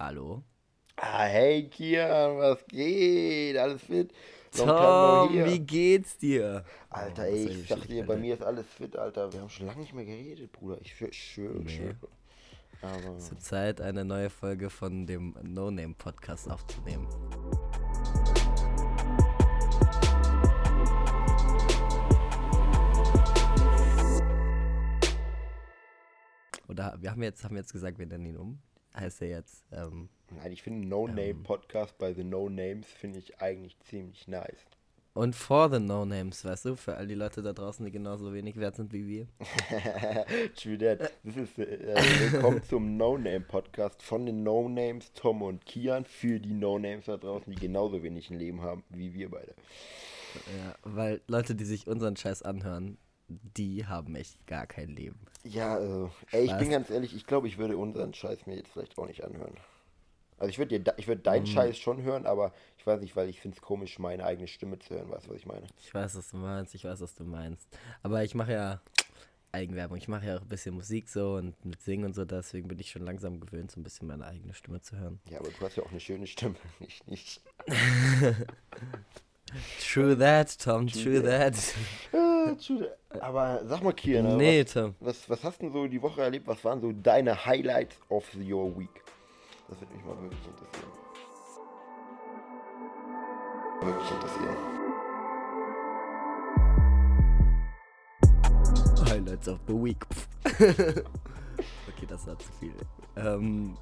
Hallo. Ah, hey Kian, was geht? Alles fit? Long Tom, wie geht's dir? Alter, ey, ich sag dir, bei mir ist alles fit, Alter. Wir haben schon lange nicht mehr geredet, Bruder. Ich schwöre, nee. schwöre. Aber Zur Zeit, eine neue Folge von dem No Name Podcast aufzunehmen. Oder wir haben jetzt, haben jetzt gesagt, wir nennen ihn um. Heißt er jetzt. Ähm, Nein, ich finde No-Name-Podcast ähm, bei The No-Names finde ich eigentlich ziemlich nice. Und for the No-Names, weißt du, für all die Leute da draußen, die genauso wenig wert sind wie wir. That. Das ist, äh, willkommen zum No-Name-Podcast von den No-Names, Tom und Kian, für die No-Names da draußen, die genauso wenig ein Leben haben wie wir beide. Ja, weil Leute, die sich unseren Scheiß anhören, die haben echt gar kein Leben. Ja, also, ey, ich bin ganz ehrlich, ich glaube, ich würde unseren Scheiß mir jetzt vielleicht auch nicht anhören. Also ich würde ich würd deinen mhm. Scheiß schon hören, aber ich weiß nicht, weil ich finde es komisch, meine eigene Stimme zu hören, weißt du, was ich meine? Ich weiß, was du meinst, ich weiß, was du meinst. Aber ich mache ja Eigenwerbung, ich mache ja auch ein bisschen Musik so und mit Singen und so, deswegen bin ich schon langsam gewöhnt, so ein bisschen meine eigene Stimme zu hören. Ja, aber du hast ja auch eine schöne Stimme, nicht, nicht. True that, Tom, true, true that. that. Aber sag mal, Kian, nee, was, Tom. Was, was hast du so die Woche erlebt? Was waren so deine Highlights of your week? Das würde mich mal wirklich interessieren. Wirklich interessieren. Highlights of the week. okay, das war zu viel. Ähm,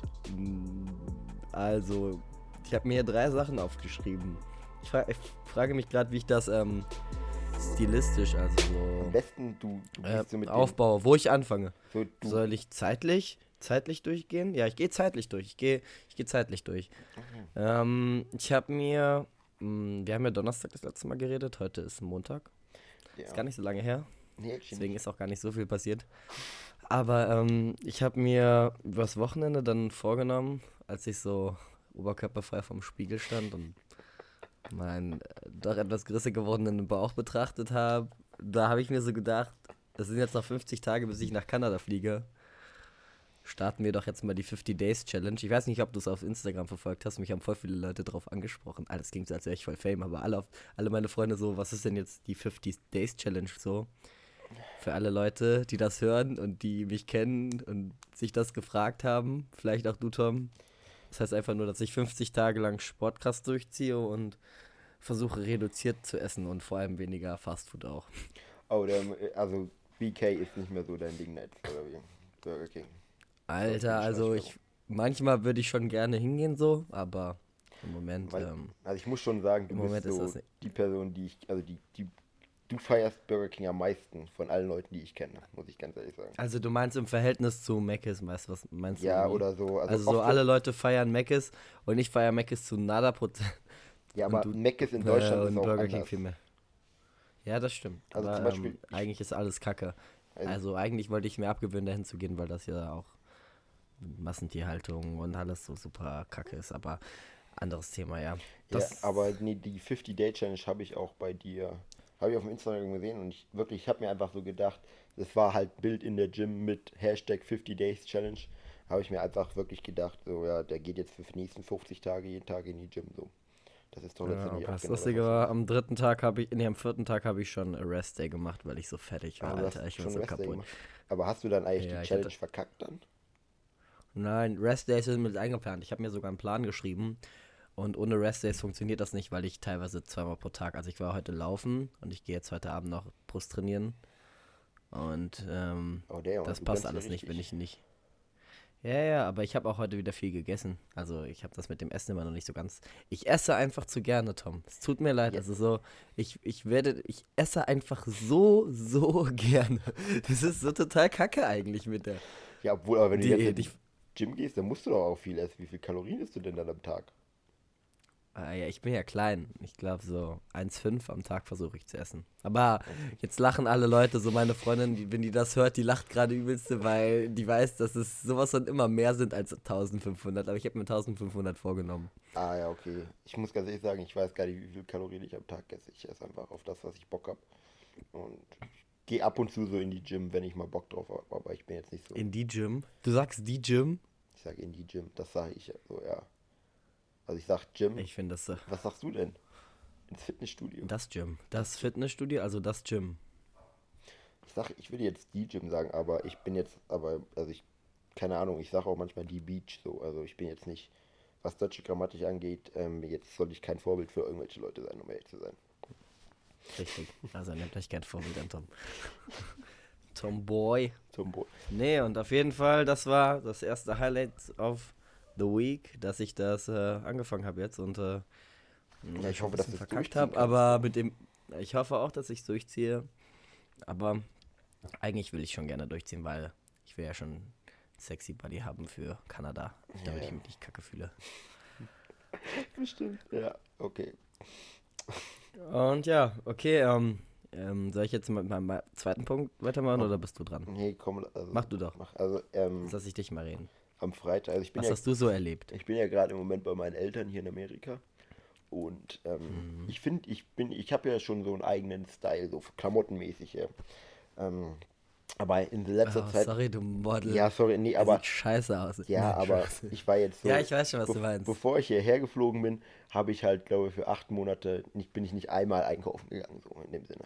also, ich habe mir hier drei Sachen aufgeschrieben. Ich, fra ich frage mich gerade, wie ich das ähm, stilistisch, also so. Am besten du, du äh, so mit aufbaue, wo ich anfange. So, Soll ich zeitlich? Zeitlich durchgehen? Ja, ich gehe zeitlich durch. Ich gehe ich geh zeitlich durch. Mhm. Ähm, ich habe mir, mh, hm, wir haben ja Donnerstag das letzte Mal geredet, heute ist Montag. Ja. Ist gar nicht so lange her. Nee, Deswegen ist auch gar nicht so viel passiert. Aber ähm, ich habe mir übers Wochenende dann vorgenommen, als ich so oberkörperfrei vom Spiegel stand und meinen äh, doch etwas größer gewordenen Bauch betrachtet habe, da habe ich mir so gedacht, das sind jetzt noch 50 Tage, bis ich nach Kanada fliege. Starten wir doch jetzt mal die 50 Days Challenge. Ich weiß nicht, ob du es auf Instagram verfolgt hast. Mich haben voll viele Leute drauf angesprochen. Alles klingt so, als wäre ich voll Fame, aber alle, alle meine Freunde so, was ist denn jetzt die 50 Days Challenge so? Für alle Leute, die das hören und die mich kennen und sich das gefragt haben, vielleicht auch du, Tom. Das heißt einfach nur, dass ich 50 Tage lang Sportkraft durchziehe und versuche reduziert zu essen und vor allem weniger Fastfood auch. Oh, der, also BK ist nicht mehr so dein Ding jetzt, oder wie? Burger King. Alter, also ich manchmal würde ich schon gerne hingehen so, aber im Moment. Weil, ähm, also ich muss schon sagen, du bist so die Person, die ich, also die, die du feierst Burger King am meisten von allen Leuten, die ich kenne, muss ich ganz ehrlich sagen. Also du meinst im Verhältnis zu Mc's, weißt du, was meinst du? Ja, oder so. Also, also so alle Leute feiern Mc's und ich feiere Mc's zu nada Prozent. Ja, aber du, Mc's in Deutschland äh, ist auch Burger anders. King viel mehr. Ja, das stimmt. Also aber, zum Beispiel, ähm, eigentlich ist alles Kacke. Also, also eigentlich wollte ich mir abgewöhnen, dahin zu gehen, weil das ja auch Massentierhaltung und alles so super kacke ist, aber anderes Thema, ja. Das ja, aber nee, die 50-Day-Challenge habe ich auch bei dir habe ich auf dem Instagram gesehen und ich wirklich, ich habe mir einfach so gedacht, das war halt Bild in der Gym mit Hashtag 50 Days Challenge. Habe ich mir einfach wirklich gedacht, so ja, der geht jetzt für die nächsten 50 Tage jeden Tag in die Gym so. Das ist doch letztendlich ja, Das genau Lustige war, am dritten Tag habe ich, nee, am vierten Tag habe ich schon Rest Day gemacht, weil ich so fertig war, ah, Alter. Ich war so kaputt. Aber hast du dann eigentlich ja, die Challenge hatte... verkackt dann? Nein, Rest Days sind mit eingeplant. Ich habe mir sogar einen Plan geschrieben und ohne Rest Days funktioniert das nicht, weil ich teilweise zweimal pro Tag, also ich war heute laufen und ich gehe jetzt heute Abend noch Brust trainieren. Und ähm, oh, damn, das passt alles nicht, wenn ich nicht. Ja, ja, aber ich habe auch heute wieder viel gegessen. Also ich habe das mit dem Essen immer noch nicht so ganz. Ich esse einfach zu gerne, Tom. Es tut mir leid. Ja. Also so, ich, ich werde, ich esse einfach so, so gerne. Das ist so total kacke eigentlich mit der. Ja, obwohl, aber wenn du jetzt in Gym gehst, dann musst du doch auch viel essen. Wie viel Kalorien isst du denn dann am Tag? Ah, ja, ich bin ja klein. Ich glaube, so 1,5 am Tag versuche ich zu essen. Aber jetzt lachen alle Leute, so meine Freundin, die, wenn die das hört, die lacht gerade übelste, weil die weiß, dass es sowas von immer mehr sind als 1500. Aber ich habe mir 1500 vorgenommen. Ah ja, okay. Ich muss ganz ehrlich sagen, ich weiß gar nicht, wie viel Kalorien ich am Tag esse. Ich esse einfach auf das, was ich Bock habe. Und gehe ab und zu so in die Gym, wenn ich mal Bock drauf habe. Aber ich bin jetzt nicht so. In die Gym? Du sagst die Gym? sage in die Gym. Das sage ich so, ja. Also ich sag Gym. Ich finde das. Äh, Was sagst du denn? Ins Fitnessstudio. Das Gym. Das Fitnessstudio, also das Gym. Ich sag, ich würde jetzt die Gym sagen, aber ich bin jetzt, aber, also ich, keine Ahnung, ich sage auch manchmal die Beach so. Also ich bin jetzt nicht, was deutsche Grammatik angeht, ähm, jetzt soll ich kein Vorbild für irgendwelche Leute sein, um ehrlich zu sein. Richtig. Also nehmt euch kein Vorbild an Tom. Tomboy. Tomboy. Nee, und auf jeden Fall, das war das erste Highlight auf The Week, dass ich das äh, angefangen habe jetzt und äh, ja, ich hoffe, dass ich es verkackt habe, aber mit dem, ich hoffe auch, dass ich es durchziehe. Aber eigentlich will ich schon gerne durchziehen, weil ich will ja schon sexy Buddy haben für Kanada, damit ja. ich mich nicht kacke fühle. Bestimmt, ja, okay. Und ja, okay, ähm, ähm, soll ich jetzt mit meinem zweiten Punkt weitermachen oh. oder bist du dran? Nee, komm. Also, mach du doch. Mach, also, ähm, Lass ich dich mal reden. Am Freitag. Also ich bin Was ja, hast du so erlebt? Ich bin ja gerade im Moment bei meinen Eltern hier in Amerika. Und ähm, mhm. ich finde, ich bin, ich habe ja schon so einen eigenen Style, so klamottenmäßig. Ja. Ähm, aber in letzter oh, Zeit. Sorry, du Model. Ja, sorry, nee, aber. Sieht scheiße aus. Ja, nee, aber scheiße. ich war jetzt so. Ja, ich weiß schon, was be du meinst. Bevor ich hierher geflogen bin, habe ich halt, glaube ich, für acht Monate nicht, bin ich nicht einmal einkaufen gegangen, so in dem Sinne.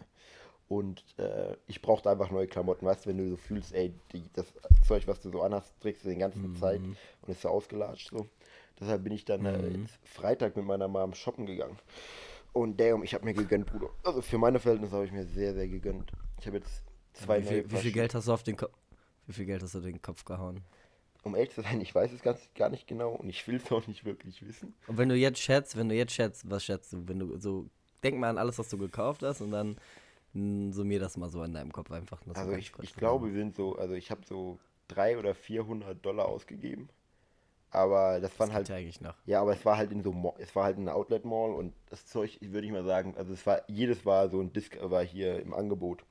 Und äh, ich brauchte einfach neue Klamotten, weißt du, wenn du so fühlst, ey, die, das Zeug, was du so anhast, trägst du den ganzen Mhm. Zeit und ist so ausgelatscht so. Deshalb bin ich dann äh, Mhm. jetzt Freitag mit meiner Mom shoppen gegangen. Und damn, ich habe mir gegönnt, Bruder. Also für meine Verhältnisse habe ich mir sehr, sehr gegönnt. Ich habe jetzt zwei wie, viel, wie viel. Geld hast du auf den Kopf? Wie viel Geld hast du den Kopf gehauen? Um ehrlich zu sein, ich weiß es ganz, gar nicht genau und ich will es auch nicht wirklich wissen. Und wenn du jetzt schätzt, wenn du jetzt schätzt, was schätzt du? Wenn du so, denk mal an alles, was du gekauft hast und dann summier das mal so in deinem Kopf einfach. Das Also ich, ich glaube, wir sind so, also ich habe so 300 oder 400 Dollar ausgegeben. Aber das das waren halt, ja eigentlich noch. ja, aber es war halt in so, es war halt in einer Outlet Mall und das Zeug, würde ich mal sagen, also es war, jedes war so ein Disc, war hier im Angebot.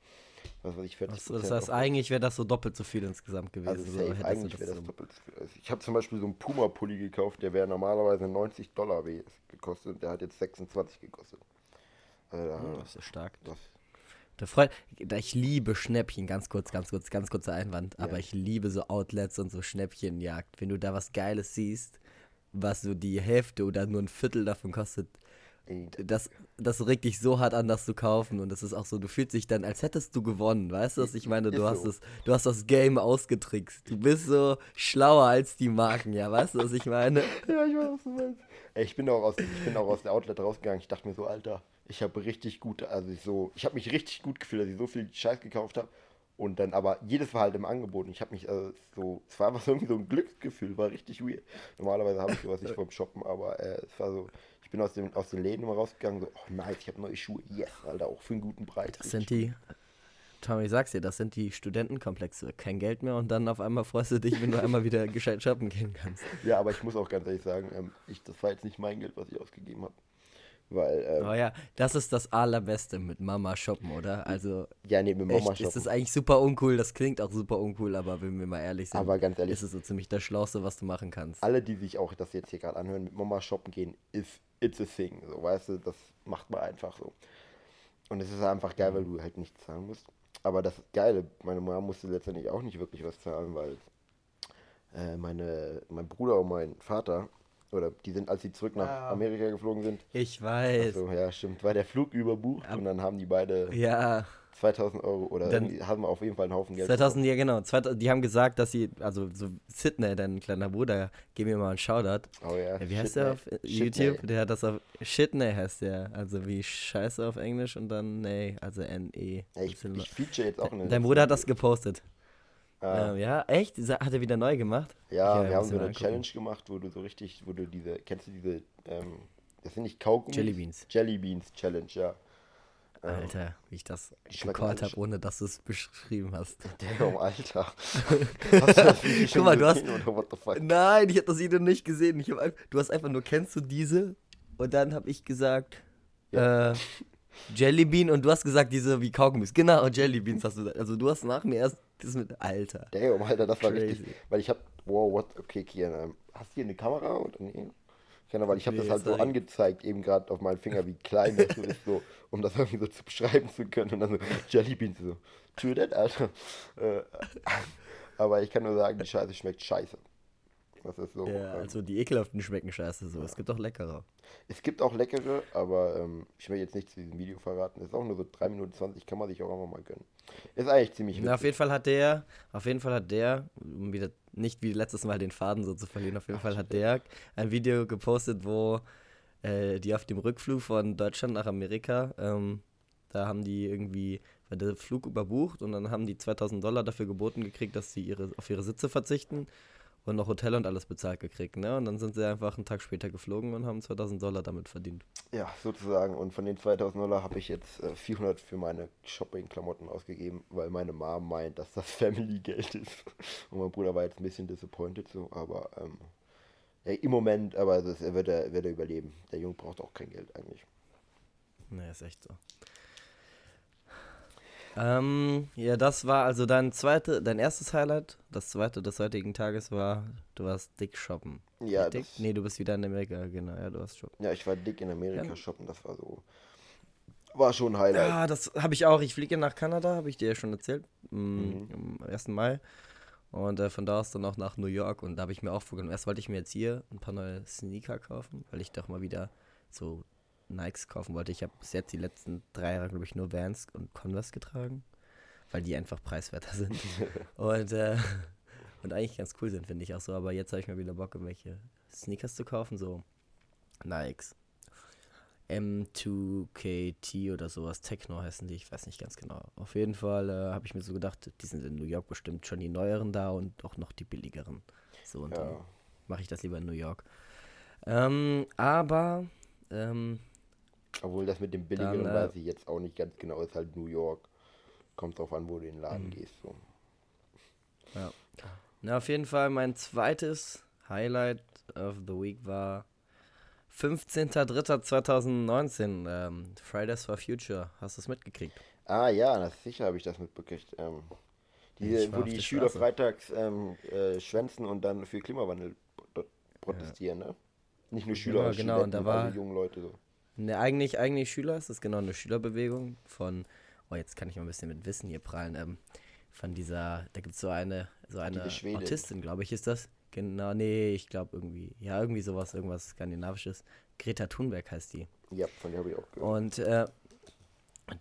Was weiß ich, 40 Also, das heißt, eigentlich wäre das so doppelt so viel insgesamt gewesen. Also so safe, du eigentlich wäre das so- doppelt. so viel. Also ich habe zum Beispiel so einen Puma-Pulli gekauft, der wäre normalerweise 90 Dollar gekostet und der hat jetzt 26 gekostet. Also da, Oh, das ist stark. das, Da ich liebe Schnäppchen, ganz kurz, ganz kurz, ganz kurzer Einwand, Ja. aber ich liebe so Outlets und so Schnäppchenjagd. Wenn du da was Geiles siehst, was so die Hälfte oder nur ein Viertel davon kostet, das, das regt dich so hart an, das zu kaufen. Und das ist auch so, du fühlst dich dann, als hättest du gewonnen. Weißt du, was ich meine? Du hast, das, du hast das Game ausgetrickst. Du bist so schlauer als die Marken, ja? Weißt du, was ich meine? Ja, ich weiß, was du meinst. Ey, ich bin auch aus, ich bin auch aus der Outlet rausgegangen. Ich dachte mir so, Alter, ich habe richtig gut, also ich so, ich habe mich richtig gut gefühlt, dass ich so viel Scheiß gekauft habe. Und dann aber jedes war halt im Angebot. Und ich habe mich also so, es war einfach so irgendwie so ein Glücksgefühl, war richtig weird. Normalerweise habe ich sowas nicht vom Shoppen, aber äh, es war so, ich bin aus, dem, aus den Läden immer rausgegangen, so, oh nice, ich habe neue Schuhe, yes, Alter, auch für einen guten Preis. Das sind die, Tommy, ich sag's dir, das sind die Studentenkomplexe. Kein Geld mehr und dann auf einmal freust du dich, wenn du einmal wieder gescheit shoppen gehen kannst. Ja, aber ich muss auch ganz ehrlich sagen, ähm, ich, das war jetzt nicht mein Geld, was ich ausgegeben habe. Weil, ähm, Oh ja, das ist das Allerbeste mit Mama shoppen, oder? Also, ja, nee, mit Mama echt, ist shoppen. das eigentlich super uncool. Das klingt auch super uncool, aber wenn wir mal ehrlich sind, Aber ganz ehrlich, ist es so ziemlich das Schlauste, was du machen kannst. alle, die sich auch das jetzt hier gerade anhören, mit Mama shoppen gehen, ist it's a thing. So, weißt du, das macht man einfach so. Und es ist einfach geil, weil du halt nichts zahlen musst. Aber das Geile, meine Mama musste letztendlich auch nicht wirklich was zahlen, weil äh, meine, mein Bruder und mein Vater, oder die sind, als sie zurück nach Ah. Amerika geflogen sind, Ich weiß. so, ja, stimmt, war der Flug überbucht Ab- und dann haben die beide Ja, 2000 Euro oder Dann- haben wir auf jeden Fall einen Haufen Geld. 2000, ja genau. 2000, die haben gesagt, dass sie, also so Sidney, dein kleiner Bruder, gib mir mal einen Shoutout. bekommen. Oh ja, Ja, wie heißt der auf YouTube? ey. Der hat das auf Shitney heißt der. Also wie Scheiße auf Englisch und dann nee, also N-E. Ja, ich, ich feature jetzt auch eine. Dein Bruder hat das gepostet. Ah. Ähm, ja, echt? Hat er wieder neu gemacht? Ja, äh, wir haben so eine angucken. Challenge gemacht, wo du so richtig, wo du diese, kennst du diese, ähm, das sind nicht Kaugummis? Jelly Beans. Jelly Beans Challenge, ja. Ähm, Alter, wie ich das gecallt habe, ohne dass du es beschrieben hast. Damn, Alter. Hast du das Video Guck mal, du hast-? Nein, ich habe das Video nicht gesehen. Ich hab, du hast einfach nur, kennst du diese? Und dann habe ich gesagt, äh, Jellybean und du hast gesagt, diese wie Kaugummis. Genau, Jellybeans hast du gesagt. Also du hast nach mir erst das mit Alter. Damn, Alter, das war Crazy. richtig. Weil ich hab, wow, what, okay, Kian, hast du hier eine Kamera oder nee? Keine, weil ich habe Nee, das halt so sorry. angezeigt, eben gerade auf meinen Finger, wie klein das so ist, so, um das irgendwie so zu beschreiben zu können. Und dann so, Jelly Beans, so, true that, Alter. Äh, aber ich kann nur sagen, die Scheiße schmeckt scheiße. Das ist so. Ja, ähm, also die ekelhaften schmecken scheiße so. Es gibt auch leckere. Es gibt auch leckere, aber ähm, ich will jetzt nichts zu diesem Video verraten. Ist auch nur so 3 Minuten 20, kann man sich auch einfach mal gönnen. Ist eigentlich ziemlich Na, auf jeden Fall hat der, auf jeden Fall hat der, um wieder nicht wie letztes Mal den Faden so zu verlieren, auf jeden Fall hat der ein Video gepostet, wo äh, die auf dem Rückflug von Deutschland nach Amerika, ähm, da haben die irgendwie, der Flug überbucht und dann haben die 2000 Dollar dafür geboten gekriegt, dass sie ihre, auf ihre Sitze verzichten und noch Hotel und alles bezahlt gekriegt, ne? Und dann sind sie einfach einen Tag später geflogen und haben 2000 Dollar damit verdient. Ja, sozusagen. Und von den 2000 Dollar habe ich jetzt äh, 400 für meine Shopping-Klamotten ausgegeben, weil meine Mom meint, dass das Family-Geld ist. Und mein Bruder war jetzt ein bisschen disappointed so, aber ähm, ja, im Moment, aber das, er wird, er wird er überleben. Der Junge braucht auch kein Geld eigentlich. Ne, ist echt so. Ähm, ja, das war also dein zweite, dein erstes Highlight. Das zweite des heutigen Tages war, du warst dick shoppen. Ja, dick? Nee, du bist wieder in Amerika, genau, ja, du warst shoppen. ja, ich war dick in Amerika Ja. shoppen, das war so. War schon ein Highlight. Ja, das habe ich auch. Ich fliege nach Kanada, habe ich dir ja schon erzählt, mm, Mhm. am 1. Mai. Und äh, von da aus dann auch nach New York. Und da habe ich mir auch vorgenommen, erst wollte ich mir jetzt hier ein paar neue Sneaker kaufen, weil ich doch mal wieder so Nikes kaufen wollte. Ich habe bis jetzt die letzten drei Jahre, glaube ich, nur Vans und Converse getragen, weil die einfach preiswerter sind. und, äh, und eigentlich ganz cool sind, finde ich auch so. Aber jetzt habe ich mal wieder Bock, irgendwelche Sneakers zu kaufen, so Nikes. M2KT oder sowas, Techno heißen die, ich weiß nicht ganz genau. Auf jeden Fall äh, habe ich mir so gedacht, die sind in New York bestimmt schon die neueren da und auch noch die billigeren. So, und dann ja. mache ich das lieber in New York. Ähm, aber, ähm, Obwohl das mit dem billigeren Dann, äh, weiß ich jetzt auch nicht ganz genau, ist halt New York. Kommt drauf an, wo du in den Mhm. Laden gehst. So. na, auf jeden Fall mein zweites Highlight of the Week war 15.03.2019, ähm, Fridays for Future. Hast du es mitgekriegt? Ah ja, das sicher habe ich das mitbekriegt. Ähm, diese, wo die Schüler Straße. freitags ähm, äh, schwänzen und dann für Klimawandel pro- protestieren, ne? Nicht nur Schüler, Ja, auch genau, und da Studenten, war- alle jungen Leute so. Ne, eigentlich, eigentlich Schüler, es ist genau eine Schülerbewegung von, oh, jetzt kann ich mal ein bisschen mit Wissen hier prallen, ähm, von dieser, da gibt es so eine, so eine. Autistin, glaube ich, ist das. Genau, nee, ich glaube irgendwie, ja, irgendwie sowas, irgendwas Skandinavisches. Greta Thunberg heißt die. Ja, von der habe ich auch gehört. Und äh,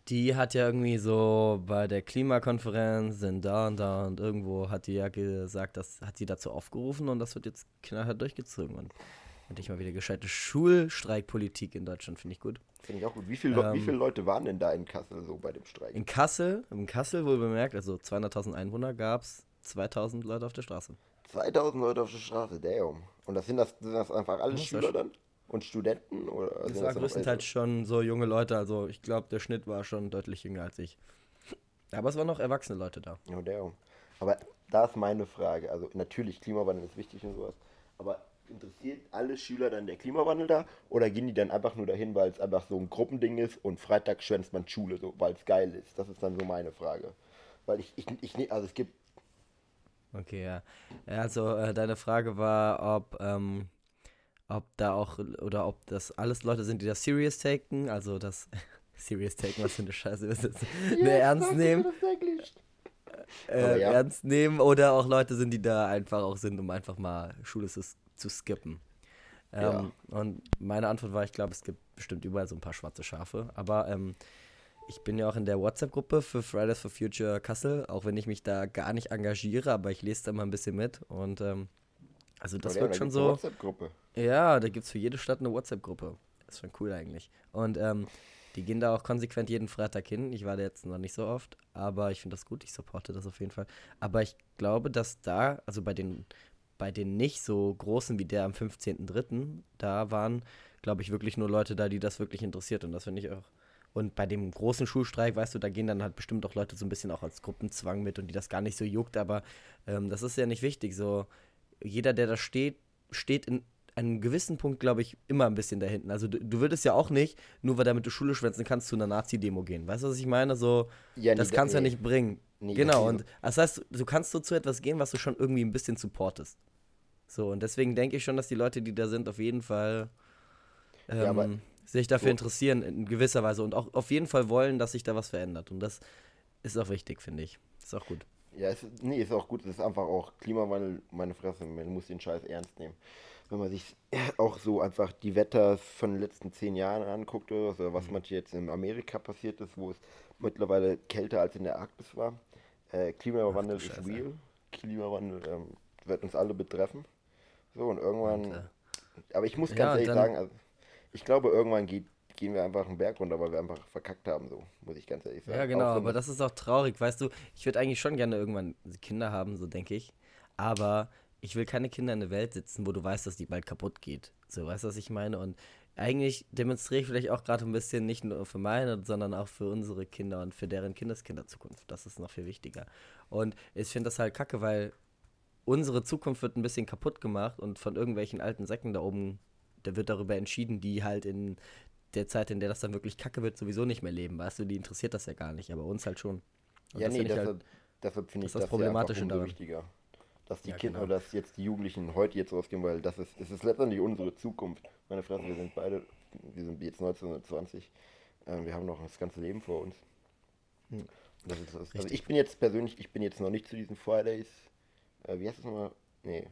die hat ja irgendwie so bei der Klimakonferenz in da und da und irgendwo hat die ja gesagt, das hat sie dazu aufgerufen und das wird jetzt knallhart durchgezogen. Und endlich mal wieder gescheite Schulstreikpolitik in Deutschland, finde ich gut. Finde ich auch gut. Wie, viel, Le- wie ähm, viele Leute waren denn da in Kassel so bei dem Streik? In Kassel, in Kassel wohl bemerkt, also 200.000 Einwohner, gab es 2000 Leute auf der Straße. 2000 Leute auf der Straße, damn. Und das sind das, sind das einfach alle Ja, das Schüler dann? Und Studenten? Oder Das sind war dann noch größtenteils schon so junge Leute, also ich glaube, der Schnitt war schon deutlich jünger als ich. Aber es waren noch erwachsene Leute da. Oh, damn. Aber da ist meine Frage. Also natürlich, Klimawandel ist wichtig und sowas. Aber interessiert alle Schüler dann der Klimawandel da? Oder gehen die dann einfach nur dahin, weil es einfach so ein Gruppending ist und Freitag schwänzt man Schule, so, weil es geil ist? Das ist dann so meine Frage. Weil ich, ich, ich, ne- also es gibt Okay, ja. Also äh, deine Frage war, ob, ähm, ob da auch, oder ob das alles Leute sind, die das serious taken, also das serious taken, was für eine Scheiße ist das? ne, ernst nehmen, äh, ja. ernst nehmen, oder auch Leute sind, die da einfach auch sind, um einfach mal Schule zu, zu skippen. Ähm, Und meine Antwort war, ich glaube, es gibt bestimmt überall so ein paar schwarze Schafe, aber ähm, ich bin ja auch in der WhatsApp-Gruppe für Fridays for Future Kassel, auch wenn ich mich da gar nicht engagiere, aber ich lese da mal ein bisschen mit und ähm, also das wirkt schon so. Ja, da gibt es für jede Stadt eine WhatsApp-Gruppe. Ist schon cool eigentlich. Und ähm, die gehen da auch konsequent jeden Freitag hin. Ich war da jetzt noch nicht so oft, aber ich finde das gut. Ich supporte das auf jeden Fall. Aber ich glaube, dass da, also bei den, bei den nicht so großen wie der am 15.03., da waren, glaube ich, wirklich nur Leute da, die das wirklich interessiert. Und das finde ich auch. Und bei dem großen Schulstreik, weißt du, da gehen dann halt bestimmt auch Leute so ein bisschen auch als Gruppenzwang mit und die das gar nicht so juckt. Aber ähm, das ist ja nicht wichtig. So, jeder, der da steht, steht in einem gewissen Punkt, glaube ich, immer ein bisschen da hinten. Also du, du würdest ja auch nicht, nur weil damit du Schule schwänzen kannst, zu einer Nazi-Demo gehen. Weißt du, was ich meine? So, Ja, das nee, kannst du ja nicht bringen. Nee, genau, und das heißt, du kannst so zu etwas gehen, was du schon irgendwie ein bisschen supportest. So, und deswegen denke ich schon, dass die Leute, die da sind, auf jeden Fall ähm, Ja, sich dafür so- interessieren, in gewisser Weise. Und auch auf jeden Fall wollen, dass sich da was verändert. Und das ist auch wichtig, finde ich. Ist auch gut. Ja, es, nee, ist auch gut. Es ist einfach auch Klimawandel, meine Fresse. Man muss den Scheiß ernst nehmen. Wenn man sich auch so einfach die Wetter von den letzten zehn Jahren anguckt oder so, was mhm. jetzt in Amerika passiert ist, wo es mittlerweile kälter als in der Arktis war. Äh, Klimawandel Ach, ist real. Klimawandel ähm, wird uns alle betreffen. So und irgendwann. Und, äh, aber ich muss ganz ja, ehrlich sagen, also, ich glaube, irgendwann geht, gehen wir einfach einen Berg runter, weil wir einfach verkackt haben, so, muss ich ganz ehrlich sagen. Ja, genau, aber das ist auch traurig, weißt du, ich würde eigentlich schon gerne irgendwann Kinder haben, so denke ich. Aber ich will keine Kinder in der Welt sitzen, wo du weißt, dass die bald kaputt geht. So, weißt du, was ich meine? Und eigentlich demonstriere ich vielleicht auch gerade ein bisschen nicht nur für meine, sondern auch für unsere Kinder und für deren Kindeskinderzukunft. Das ist noch viel wichtiger. Und ich finde das halt kacke, weil unsere Zukunft wird ein bisschen kaputt gemacht und von irgendwelchen alten Säcken da oben, da wird darüber entschieden, die halt in der Zeit, in der das dann wirklich kacke wird, sowieso nicht mehr leben. Weißt du, die interessiert das ja gar nicht, aber uns halt schon. Und ja, nee, deshalb, halt, deshalb finde ich das, das Problematische ja wichtiger. Dass die ja, Kinder, genau. dass jetzt die Jugendlichen heute jetzt rausgehen, weil das ist, es ist letztendlich unsere Zukunft. Meine Fresse, wir sind beide, wir sind jetzt 1920, äh, wir haben noch das ganze Leben vor uns. Hm. Das ist, das, also ich bin jetzt persönlich, ich bin jetzt noch nicht zu diesen Fridays äh, wie heißt das nochmal? Nee.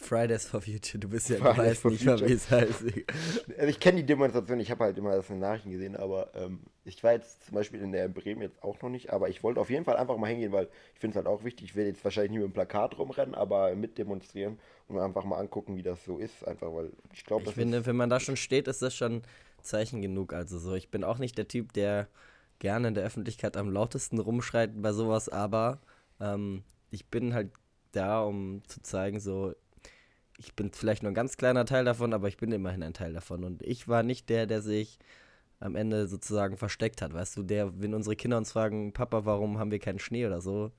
Fridays for Future, du bist ja, du weißt nicht mal, wie es heißt. Also ich kenne die Demonstration, ich habe halt immer das in den Nachrichten gesehen, aber ähm, ich war jetzt zum Beispiel in der Bremen jetzt auch noch nicht, aber ich wollte auf jeden Fall einfach mal hingehen, weil ich finde es halt auch wichtig, ich werde jetzt wahrscheinlich nicht mit dem Plakat rumrennen, aber mit demonstrieren und einfach mal angucken, wie das so ist, einfach weil ich glaube, Ich finde, wenn man da schon steht, ist das schon Zeichen genug, also so, ich bin auch nicht der Typ, der gerne in der Öffentlichkeit am lautesten rumschreit bei sowas, aber ähm, ich bin halt da, um zu zeigen, so, ich bin vielleicht nur ein ganz kleiner Teil davon, aber ich bin immerhin ein Teil davon. Und ich war nicht der, der sich am Ende sozusagen versteckt hat. Weißt du, der, wenn unsere Kinder uns fragen, Papa, warum haben wir keinen Schnee oder so,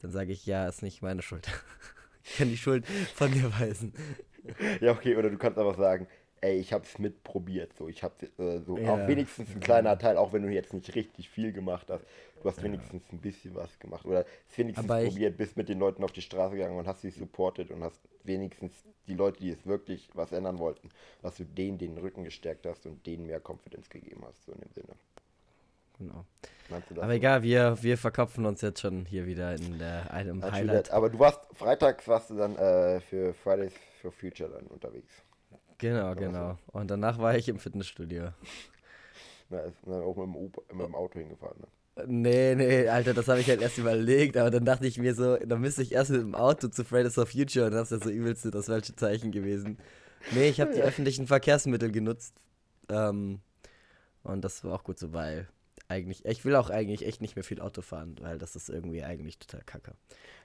dann sage ich, ja, ist nicht meine Schuld. ich kann die Schuld von dir weisen. Ja, okay, oder du kannst einfach sagen, ey, ich habe es mitprobiert. So, ich habe äh, so ja. auch wenigstens ein kleiner Teil, auch wenn du jetzt nicht richtig viel gemacht hast. Du hast ja. wenigstens ein bisschen was gemacht oder es wenigstens Aber probiert, bist mit den Leuten auf die Straße gegangen und hast sie supportet und hast wenigstens die Leute, die es wirklich was ändern wollten, dass du denen den Rücken gestärkt hast und denen mehr Confidence gegeben hast, so in dem Sinne. Genau. Aber egal, wir, wir verkopfen uns jetzt schon hier wieder in der, einem Highlight. Aber du warst, freitags warst du dann äh, für Fridays for Future dann unterwegs. Genau, genau. Und danach war ich im Fitnessstudio. Na, ist dann auch mit dem, mit dem Auto hingefahren, ne? Nee, nee, Alter, das habe ich halt erst überlegt, aber dann dachte ich mir so, dann müsste ich erst mit dem Auto zu Fridays of Future und das ist ja so übelste das falsche Zeichen gewesen. Nee, ich habe die öffentlichen Verkehrsmittel genutzt. Ähm, und das war auch gut so, weil eigentlich, ich will auch eigentlich echt nicht mehr viel Auto fahren, weil das ist irgendwie eigentlich total kacke.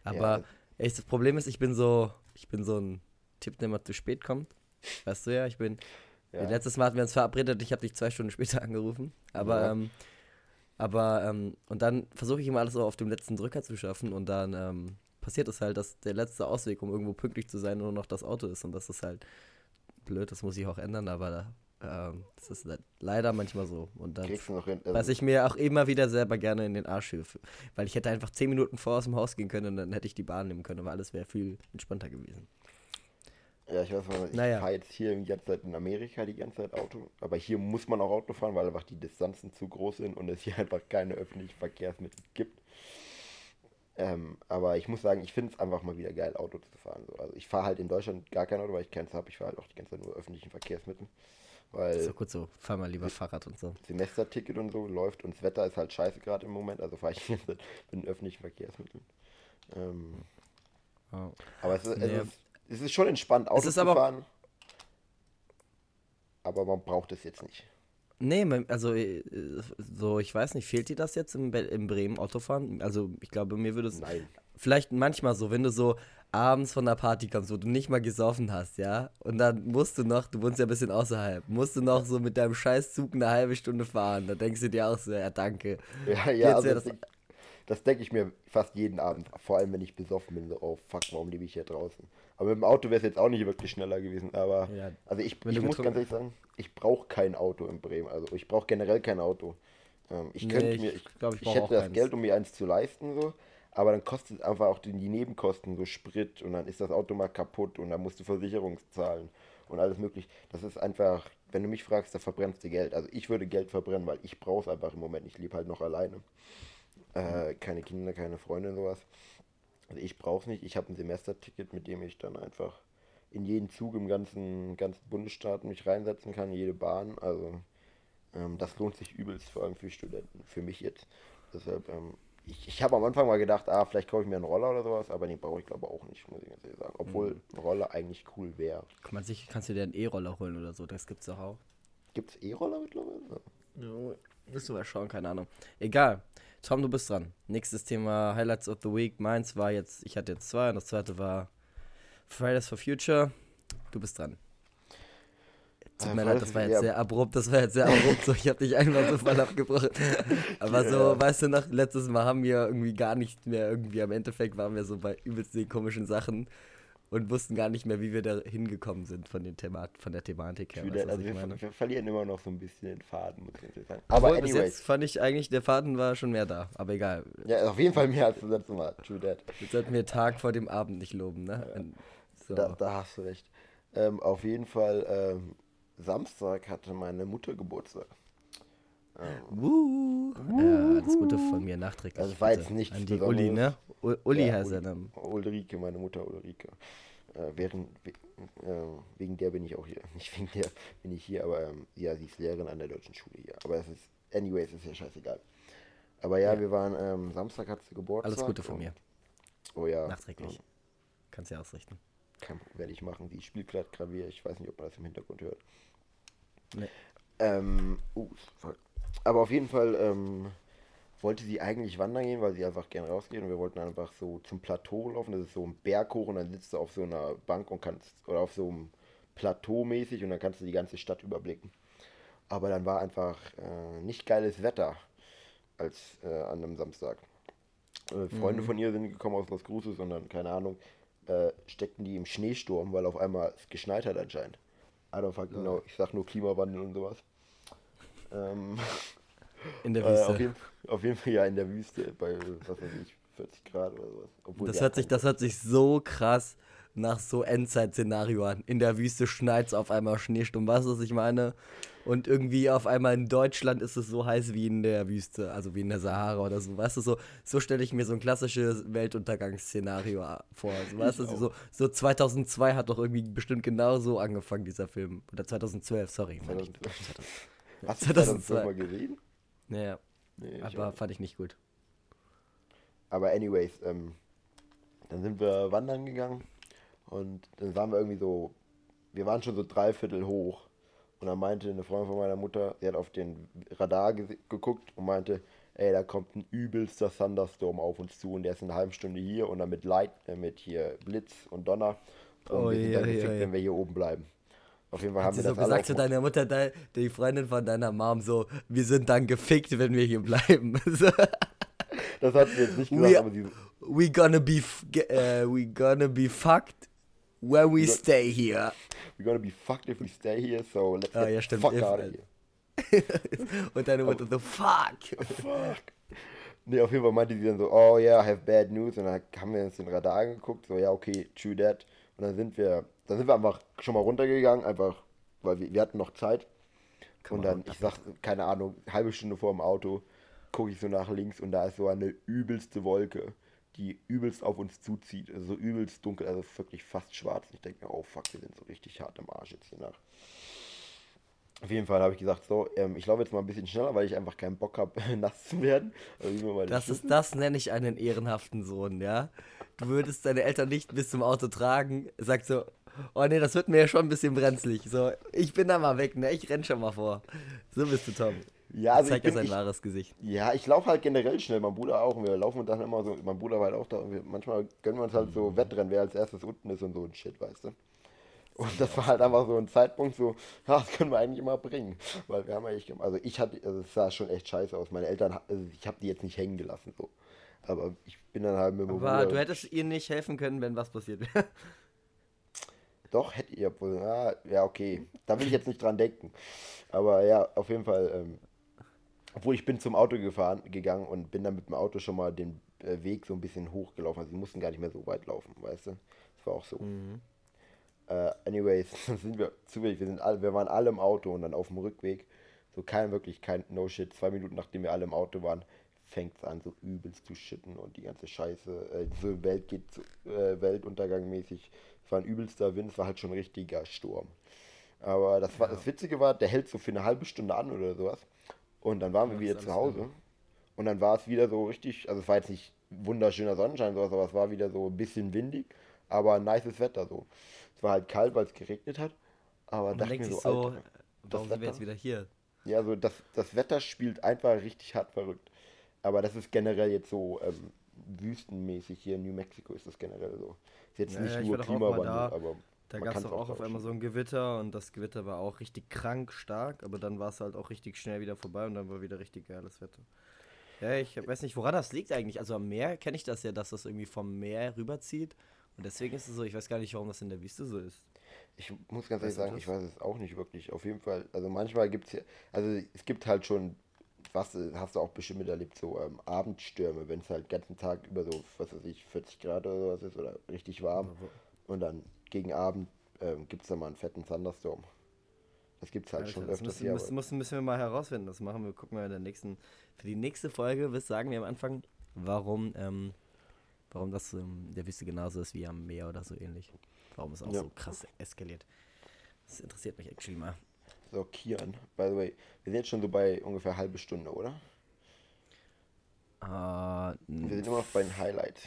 Aber ja. echt, das Problem ist, ich bin so, ich bin so ein Typ, der immer zu spät kommt. Weißt du ja, ich bin. Ja. Letztes Mal hatten wir uns verabredet, ich habe dich zwei Stunden später angerufen. Aber, ja. ähm, aber, ähm, und dann versuche ich immer alles so auf dem letzten Drücker zu schaffen und dann ähm, passiert es halt, dass der letzte Ausweg, um irgendwo pünktlich zu sein, nur noch das Auto ist. Und das ist halt blöd, das muss ich auch ändern, aber ähm, das ist leider manchmal so. Und dann, hin, also was ich mir auch immer wieder selber gerne in den Arsch hilfe. Weil ich hätte einfach zehn Minuten vor aus dem Haus gehen können und dann hätte ich die Bahn nehmen können, aber alles wäre viel entspannter gewesen. Ja, ich weiß nicht, ich naja. fahre jetzt hier die ganze Zeit in Amerika die ganze Zeit Auto. Aber hier muss man auch Auto fahren, weil einfach die Distanzen zu groß sind und es hier einfach keine öffentlichen Verkehrsmittel gibt. Ähm, aber ich muss sagen, ich finde es einfach mal wieder geil, Auto zu fahren. So. Also ich fahre halt in Deutschland gar kein Auto, weil ich keins habe. Ich fahre halt auch die ganze Zeit nur öffentlichen Verkehrsmittel. Weil ist doch gut so. Fahr mal lieber Fahrrad und so. Semesterticket und so läuft und das Wetter ist halt scheiße gerade im Moment, also fahre ich mit den öffentlichen Verkehrsmitteln. Ähm, oh. Aber es ist, nee. es ist es ist schon entspannt, Auto zu fahren. Aber man braucht es jetzt nicht. Nee, also äh, so, ich weiß nicht, fehlt dir das jetzt im, im Bremen Autofahren? Also ich glaube, mir würde es. Nein. Vielleicht manchmal so, wenn du so abends von der Party kommst, wo du nicht mal gesoffen hast, ja? Und dann musst du noch, du wohnst ja ein bisschen außerhalb, musst du noch so mit deinem Scheißzug eine halbe Stunde fahren. Da denkst du dir auch so, ja, danke. Ja, ja, also ja das, das denke ich mir fast jeden Abend. Vor allem, wenn ich besoffen bin, so, oh fuck, warum lebe ich hier draußen? Aber mit dem Auto wäre es jetzt auch nicht wirklich schneller gewesen. Aber ja, also ich, ich muss ganz ehrlich sagen, ich brauche kein Auto in Bremen. Also ich brauche generell kein Auto. Ähm, ich nee, könnte mir, ich, glaub, ich, ich hätte das eins. Geld, um mir eins zu leisten, so. Aber dann kostet es einfach auch die, die Nebenkosten, so Sprit und dann ist das Auto mal kaputt und dann musst du Versicherung zahlen und alles möglich. Das ist einfach, wenn du mich fragst, da verbrennst du Geld. Also ich würde Geld verbrennen, weil ich brauche es einfach im Moment. Ich lebe halt noch alleine. Äh, keine Kinder, keine Freunde, sowas. Also ich brauche es nicht. Ich habe ein Semesterticket, mit dem ich dann einfach in jeden Zug im ganzen, ganzen Bundesstaat mich reinsetzen kann, jede Bahn. Also ähm, das lohnt sich übelst, vor allem für Studenten, für mich jetzt. Deshalb, ähm, ich, ich habe am Anfang mal gedacht, ah, vielleicht kaufe ich mir einen Roller oder sowas, aber den brauche ich glaube auch nicht, muss ich ganz ehrlich sagen. Obwohl mhm. ein Roller eigentlich cool wäre. Kann man sich, kannst du dir einen E-Roller holen oder so, das gibt's doch auch. Gibt es E-Roller mittlerweile? Ja, müssen wir schauen, keine Ahnung. Egal. Tom, du bist dran. Nächstes Thema Highlights of the Week. Meins war jetzt, ich hatte jetzt zwei und das zweite war Fridays for Future. Du bist dran. Tut mir leid, das war jetzt sehr abrupt, das war jetzt sehr abrupt, so, ich habe dich einmal so voll abgebrochen. Aber so, weißt du noch, letztes Mal haben wir irgendwie gar nicht mehr, irgendwie am Endeffekt waren wir so bei übelst den komischen Sachen und wussten gar nicht mehr, wie wir da hingekommen sind von, den Themat von der Thematik her. Weißt, also wir, wir, verlieren immer noch so ein bisschen den Faden, muss ich sagen. Aber Obwohl, bis jetzt fand ich eigentlich, der Faden war schon mehr da, aber egal. Ja, auf jeden Fall mehr als das letzte Mal, true that. Jetzt sollten wir Tag vor dem Abend nicht loben, ne? Ja. So. Da, da, hast du recht. Ähm, auf jeden Fall, ähm, Samstag hatte meine Mutter Geburtstag. Ähm, uh, ja, alles Gute von mir nachträglich. Also war jetzt nicht An die Uli, ne? U Uli ja, heißt er dann. Ulrike, meine Mutter Ulrike. Äh, während, we, äh, wegen der bin ich auch hier. Nicht wegen der bin ich hier, aber ähm, ja, sie ist Lehrerin an der deutschen Schule hier. Aber es ist, anyways, ist ja scheißegal. Aber ja, ja. wir waren, ähm, Samstag hat sie Geburtstag. Alles Gute von mir. Oh ja. Nachträglich. Kannst ja ausrichten. Kann, werde ich machen. Die spielt gerade Klavier. Ich weiß nicht, ob man das im Hintergrund hört. Nee. Ähm, uh, aber auf jeden Fall ähm, wollte sie eigentlich wandern gehen, weil sie einfach gern rausgeht und wir wollten einfach so zum Plateau laufen. Das ist so ein Berg hoch und dann sitzt du auf so einer Bank und kannst, oder auf so einem Plateau mäßig und dann kannst du die ganze Stadt überblicken. Aber dann war einfach äh, nicht geiles Wetter als äh, an einem Samstag. Äh, Freunde mhm. von ihr sind gekommen aus Los Cruces und dann, keine Ahnung, äh, steckten die im Schneesturm, weil auf einmal es geschneit hat anscheinend. I don't fucking know. Ich sag nur Klimawandel und sowas. Ähm, in der Wüste. Äh, auf, jeden, auf, jeden, Fall ja in der Wüste bei, was weiß ich, 40 Grad oder sowas. Obwohl das, hört sich, das hört sich so krass nach so Endzeit-Szenario an. In der Wüste schneit es auf einmal Schneesturm, weißt du, was ich meine? Und irgendwie auf einmal in Deutschland ist es so heiß wie in der Wüste, also wie in der Sahara oder so, weißt du, so, so stelle ich mir so ein klassisches Weltuntergangsszenario vor. Also, weißt du, so, so 2002 hat doch irgendwie bestimmt genau so angefangen, dieser Film. Oder 2012, sorry. 2012. Hast du 2012 mal gesehen? Naja, nee, aber fand ich nicht gut. Aber anyways, ähm, dann sind wir wandern gegangen und dann waren wir irgendwie so, wir waren schon so dreiviertel hoch. Und dann meinte eine Freundin von meiner Mutter, sie hat auf den Radar ge geguckt und meinte, ey, da kommt ein übelster Thunderstorm auf uns zu und der ist eine halbe Stunde hier und dann mit Light, äh, mit hier Blitz und Donner. Und oh, wir sind ja, dann gefickt, ja, wenn wir hier oben bleiben. Auf jeden Fall hat haben wir so das gesagt zu deiner Mutter, die Freundin von deiner Mom, so, wir sind dann gefickt, wenn wir hier bleiben. das hat sie jetzt nicht gesagt, we, aber sie. We gonna be, uh, we gonna be fucked when we stay here. We're gonna be fucked if we stay here, so let's ah, get ja, stimmt. fuck out of here. Und deine Mutter so, fuck. Fuck. Nee, auf jeden Fall meinte sie dann so, oh yeah, I have bad news. Und dann haben wir uns den Radar angeguckt, so, ja, okay, true that. Und dann sind wir, dann sind wir einfach schon mal runtergegangen, einfach, weil wir, wir hatten noch Zeit. Kann und dann, ich sag, keine Ahnung, halbe Stunde vor dem Auto, gucke ich so nach links und da ist so eine übelste Wolke die übelst auf uns zuzieht. Also so übelst dunkel, also wirklich fast schwarz. Und ich denke mir, oh fuck, wir sind so richtig hart im Arsch jetzt hier nach. Auf jeden Fall habe ich gesagt, so, ähm, ich laufe jetzt mal ein bisschen schneller, weil ich einfach keinen Bock habe, nass zu werden. Also das ist, das nenne ich einen ehrenhaften Sohn, ja. Du würdest deine Eltern nicht bis zum Auto tragen, sagst so, oh nee, das wird mir ja schon ein bisschen brenzlig. So, ich bin da mal weg, ne, ich renn schon mal vor. So bist du, Tom. Ja, also zeigt ja sein ich, wahres Gesicht. Ja, ich laufe halt generell schnell, mein Bruder auch. Und wir laufen dann immer so, mein Bruder war halt auch da. Und wir, manchmal gönnen wir uns halt so Wettrennen, wer als erstes unten ist und so ein Shit, weißt du. Und das war halt einfach so ein Zeitpunkt, so, ja, das können wir eigentlich immer bringen. Weil wir haben eigentlich, also ich hatte, also es sah schon echt scheiße aus. Meine Eltern, also ich habe die jetzt nicht hängen gelassen, so. Aber ich bin dann halt mit dem Aber du hättest ihr nicht helfen können, wenn was passiert wäre. Doch, hätte ihr wohl. Ah, ja, okay. Da will ich jetzt nicht dran denken. Aber ja, auf jeden Fall, ähm, obwohl ich bin zum Auto gefahren, gegangen und bin dann mit dem Auto schon mal den äh, Weg so ein bisschen hochgelaufen. Also sie mussten gar nicht mehr so weit laufen, weißt du? Das war auch so. Mhm. Äh, anyways, sind wir zufällig, wir sind alle, wir waren alle im Auto und dann auf dem Rückweg, so kein wirklich kein No Shit, zwei Minuten nachdem wir alle im Auto waren, fängt es an, so übelst zu schütten und die ganze Scheiße, äh, diese Welt geht zu, äh, Weltuntergangmäßig. Es war ein übelster Wind, es war halt schon ein richtiger Sturm. Aber das, war, das Witzige war, der hält so für eine halbe Stunde an oder sowas. Und dann waren wir wieder zu Hause. Klar. Und dann war es wieder so richtig, also es war jetzt nicht wunderschöner Sonnenschein, sowas, aber es war wieder so ein bisschen windig, aber ein nices Wetter so. Es war halt kalt, weil es geregnet hat. Aber dachte mir so, so Alter, warum sind wir jetzt wieder hier? Ja, so das, das Wetter spielt einfach richtig hart verrückt. Aber das ist generell jetzt so ähm, wüstenmäßig hier in New Mexico ist das generell so. Ist jetzt ja, nicht ja, nur Klimawandel, da, aber. Da gab es auch, auch auf einmal so ein Gewitter und das Gewitter war auch richtig krank stark, aber dann war es halt auch richtig schnell wieder vorbei und dann war wieder richtig geiles Wetter. Ja, ich weiß nicht, woran das liegt eigentlich. Also am Meer kenne ich das ja, dass das irgendwie vom Meer rüberzieht. Und deswegen ist es so, ich weiß gar nicht, warum das in der Wüste so ist. Ich muss ganz ehrlich sagen, ich weiß es auch nicht wirklich. Auf jeden Fall, also manchmal gibt es ja, also es gibt halt schon, was hast du auch bestimmt miterlebt, so ähm, Abendstürme, wenn es halt den ganzen Tag über so, was weiß ich, 40 Grad oder sowas ist oder richtig warm. Und dann gegen Abend ähm, gibt es dann mal einen fetten Thunderstorm. Das gibt es halt Alter, schon öfters müssen, hier. Müssen, müssen, müssen wir mal herausfinden. Das machen wir, gucken wir in der nächsten, für die nächste Folge, was sagen wir am Anfang, warum, ähm, warum das in der Wüste genauso ist wie am Meer oder so ähnlich. Warum es auch ja. so krass eskaliert. Das interessiert mich actually mal. So, Kian, by the way, wir sind jetzt schon so bei ungefähr halbe Stunde, oder? Uh, wir sind immer noch bei den Highlights.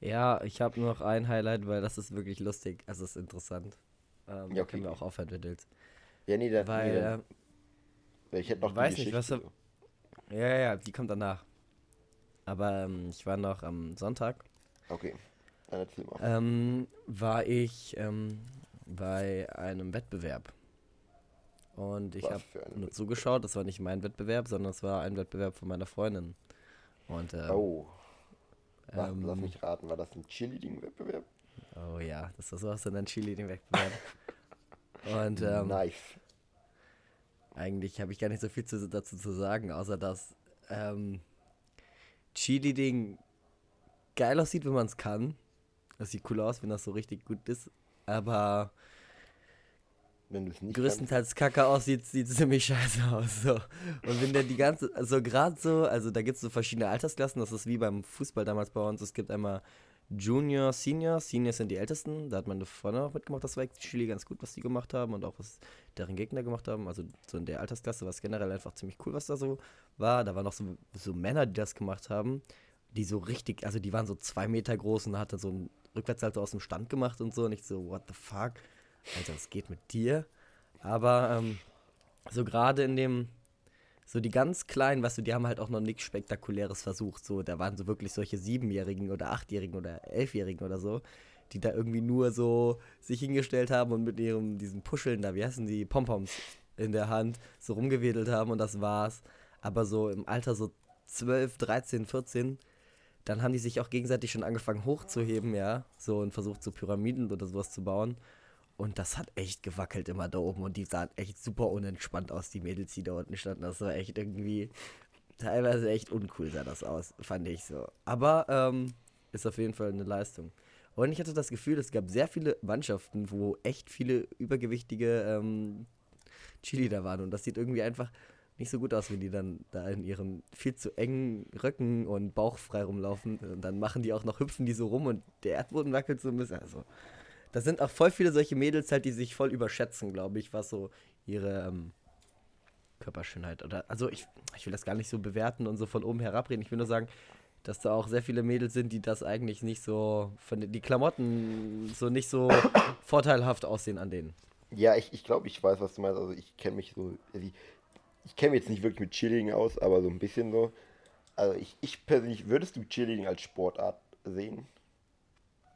Ja, ich habe nur noch ein Highlight, weil das ist wirklich lustig. Also es ist interessant. Ähm, ja, okay. Können wir auch aufhören, wenn du willst. Ja, nee, da, weil, nee, da, ich hätte noch weiß nicht, was er, Ja, ja, die kommt danach. Aber ähm, ich war noch am Sonntag. Okay. Dann erzähl mal. Ähm, war ich ähm, bei einem Wettbewerb. Und ich habe nur zugeschaut. Das war nicht mein Wettbewerb, sondern es war ein Wettbewerb von meiner Freundin. Und, ähm, oh. Lass, ähm, lass mich raten, war das ein Cheerleading-Wettbewerb? Oh ja, das war sowas in ein Cheerleading-Wettbewerb. Und ähm, nice. Eigentlich habe ich gar nicht so viel zu, dazu zu sagen, außer dass ähm, Cheerleading geil aussieht, wenn man es kann. Das sieht cool aus, wenn das so richtig gut ist. Aber wenn du es nicht größtenteils kannst. kacke aussieht, sieht es ziemlich scheiße aus. So. Und wenn der die ganze, also gerade so, also da gibt es so verschiedene Altersklassen, das ist wie beim Fußball damals bei uns. Es gibt einmal Junior, Senior. Senior sind die Ältesten. Da hat meine Freundin auch mitgemacht. Das war actually ganz gut, was die gemacht haben und auch was deren Gegner gemacht haben. Also so in der Altersklasse war es generell einfach ziemlich cool, was da so war. Da waren auch so, so Männer, die das gemacht haben, die so richtig, also die waren so zwei Meter groß und hatten so einen Rückwärtssalto aus dem Stand gemacht und so. Und ich so, what the fuck? Alter, was geht mit dir? Aber ähm, so gerade in dem so die ganz kleinen, weißt du, die haben halt auch noch nichts Spektakuläres versucht. So, da waren so wirklich solche Siebenjährigen oder Achtjährigen oder Elfjährigen oder so, die da irgendwie nur so sich hingestellt haben und mit ihrem, diesen Puscheln da, wie heißen die, Pompoms in der Hand, so rumgewedelt haben und das war's. Aber so im Alter so 12, 13, 14, dann haben die sich auch gegenseitig schon angefangen hochzuheben, ja, so und versucht so Pyramiden oder sowas zu bauen. Und das hat echt gewackelt immer da oben. Und die sahen echt super unentspannt aus, die Mädels, die da unten standen. Das war echt irgendwie teilweise echt uncool, sah das aus, fand ich so. Aber ähm, ist auf jeden Fall eine Leistung. Und ich hatte das Gefühl, es gab sehr viele Mannschaften, wo echt viele übergewichtige ähm, Chili da waren. Und das sieht irgendwie einfach nicht so gut aus, wenn die dann da in ihren viel zu engen Röcken und Bauch frei rumlaufen. Und dann machen die auch noch, hüpfen die so rum und der Erdboden wackelt so ein bisschen. Also, da sind auch voll viele solche Mädels halt, die sich voll überschätzen, glaube ich, was so ihre ähm, Körperschönheit oder also ich, ich will das gar nicht so bewerten und so von oben herabreden. Ich will nur sagen, dass da auch sehr viele Mädels sind, die das eigentlich nicht so von die Klamotten so nicht so vorteilhaft aussehen an denen. Ja, ich, ich glaube, ich weiß, was du meinst. Also ich kenne mich so, also ich, ich kenne mich jetzt nicht wirklich mit Cheerleading aus, aber so ein bisschen so. Also ich, ich persönlich, würdest du Cheerleading als Sportart sehen?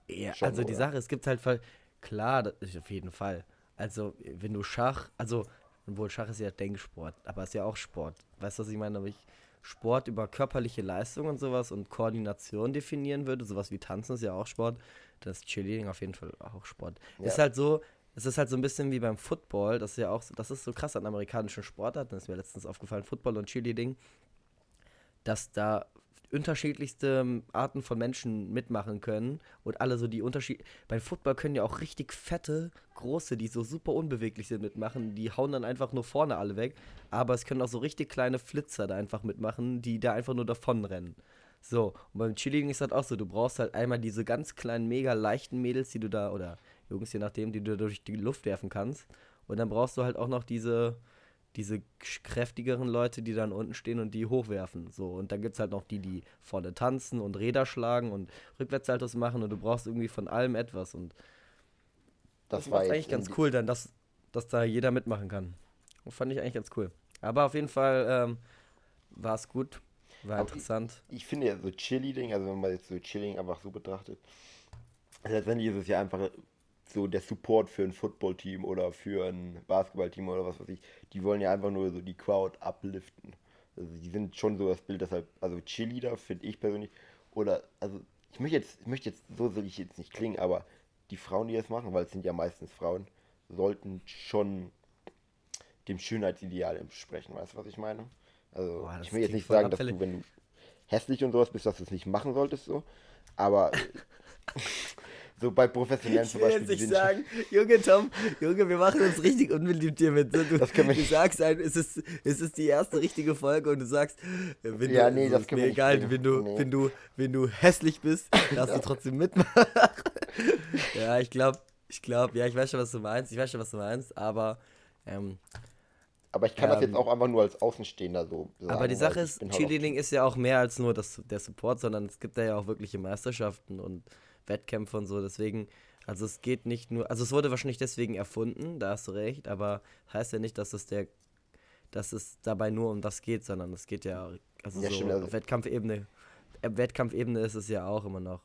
Ja, Schon, also oder? die Sache, es gibt halt voll, klar, das ist auf jeden Fall. Also, wenn du Schach, also, obwohl Schach ist ja Denksport, aber ist ja auch Sport. Weißt du, was ich meine? Wenn ich Sport über körperliche Leistung und sowas und Koordination definieren würde, sowas wie Tanzen ist ja auch Sport, dann ist Cheerleading auf jeden Fall auch Sport. Ja. Ist halt so, es ist halt so ein bisschen wie beim Football, das ist ja auch, das ist so krass an amerikanischen Sportarten, das ist mir letztens aufgefallen, Football und Cheerleading, dass da unterschiedlichste Arten von Menschen mitmachen können und alle so die Unterschied. Beim Football können ja auch richtig fette, große, die so super unbeweglich sind, mitmachen. Die hauen dann einfach nur vorne alle weg. Aber es können auch so richtig kleine Flitzer da einfach mitmachen, die da einfach nur davon rennen. So, und beim Cheerleading ist das auch so, du brauchst halt einmal diese ganz kleinen, mega leichten Mädels, die du da, oder Jungs, je nachdem, die du durch die Luft werfen kannst. Und dann brauchst du halt auch noch diese, diese kräftigeren Leute, die dann unten stehen und die hochwerfen. So, und dann gibt es halt noch die, die vorne tanzen und Räder schlagen und Rückwärtssaltos machen und du brauchst irgendwie von allem etwas. Und das, das war eigentlich ganz cool, dann, dass, dass da jeder mitmachen kann. Und fand ich eigentlich ganz cool. Aber auf jeden Fall ähm, war es gut, war Aber interessant. Ich, ich, finde ja so Chili-Ding, also wenn man jetzt so Chilling einfach so betrachtet, letztendlich ist es ja einfach so der Support für ein Footballteam oder für ein Basketballteam oder was weiß ich, die wollen ja einfach nur so die Crowd upliften. Also die sind schon so das Bild, deshalb, also Cheerleader finde ich persönlich, oder, also ich möchte jetzt, ich möchte jetzt, so soll ich jetzt nicht klingen, aber die Frauen, die das machen, weil es sind ja meistens Frauen, sollten schon dem Schönheitsideal entsprechen, weißt du, was ich meine? Also Boah, ich will jetzt nicht sagen, dass du, wenn du hässlich und sowas bist, dass du es nicht machen solltest, so, aber So bei professionellen zum Beispiel. Ich will jetzt nicht sagen, Junge Tom, Junge, wir machen uns richtig unbeliebt hier mit. Du, das können wir du sagst ein, es ist, es ist die erste richtige Folge und du sagst, wenn ja, du, nee, das ist mir egal, wenn du, nee. wenn du, wenn du hässlich bist, darfst du trotzdem mitmachen. ja, ich glaube, ich glaube, ja, ich weiß schon, was du meinst, ich weiß schon, was du meinst, aber ähm, aber ich kann ähm, das jetzt auch einfach nur als Außenstehender so sagen. Aber die Sache ist, halt Cheerleading ist ja auch mehr als nur das, der Support, sondern es gibt da ja auch wirkliche Meisterschaften und Wettkämpfe und so. Deswegen, also es geht nicht nur, also es wurde wahrscheinlich deswegen erfunden, da hast du recht, aber heißt ja nicht, dass es der, dass es dabei nur um das geht, sondern es geht ja, also ja, so stimmt, also. Wettkampfebene, äh, Wettkampfebene ist es ja auch immer noch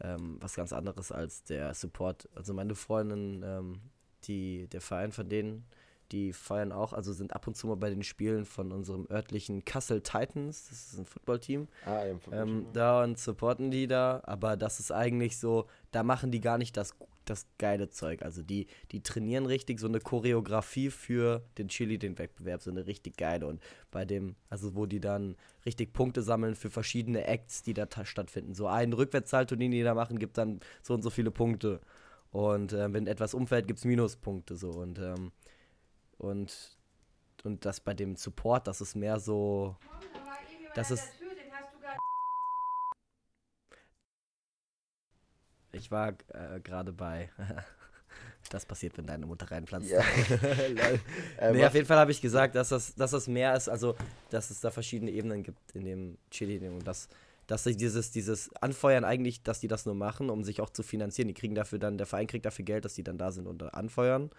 ähm, was ganz anderes als der Support. Also meine Freundin, ähm, die, der Verein von denen, die feiern auch, also sind ab und zu mal bei den Spielen von unserem örtlichen Kassel Titans, das ist ein Footballteam. Ah, ja, Football ähm, da und supporten die da, aber das ist eigentlich so, da machen die gar nicht das, das geile Zeug. Also die, die trainieren richtig so eine Choreografie für den Chili, den Wettbewerb, so eine richtig geile. Und bei dem, also wo die dann richtig Punkte sammeln für verschiedene Acts, die da stattfinden. So einen Rückwärtssalto, den die da machen, gibt dann so und so viele Punkte. Und äh, wenn etwas umfällt, gibt es Minuspunkte so. Und ähm, und, und das bei dem Support, das ist mehr so. Das ist. Ich war äh, gerade bei. das passiert, wenn deine Mutter reinpflanzt. Ja. äh, nee, auf jeden Fall habe ich gesagt, dass das, dass das mehr ist, also dass es da verschiedene Ebenen gibt in dem Chili und das, dass sie dieses, dieses Anfeuern eigentlich, dass die das nur machen, um sich auch zu finanzieren. Die kriegen dafür dann, der Verein kriegt dafür Geld, dass die dann da sind und anfeuern.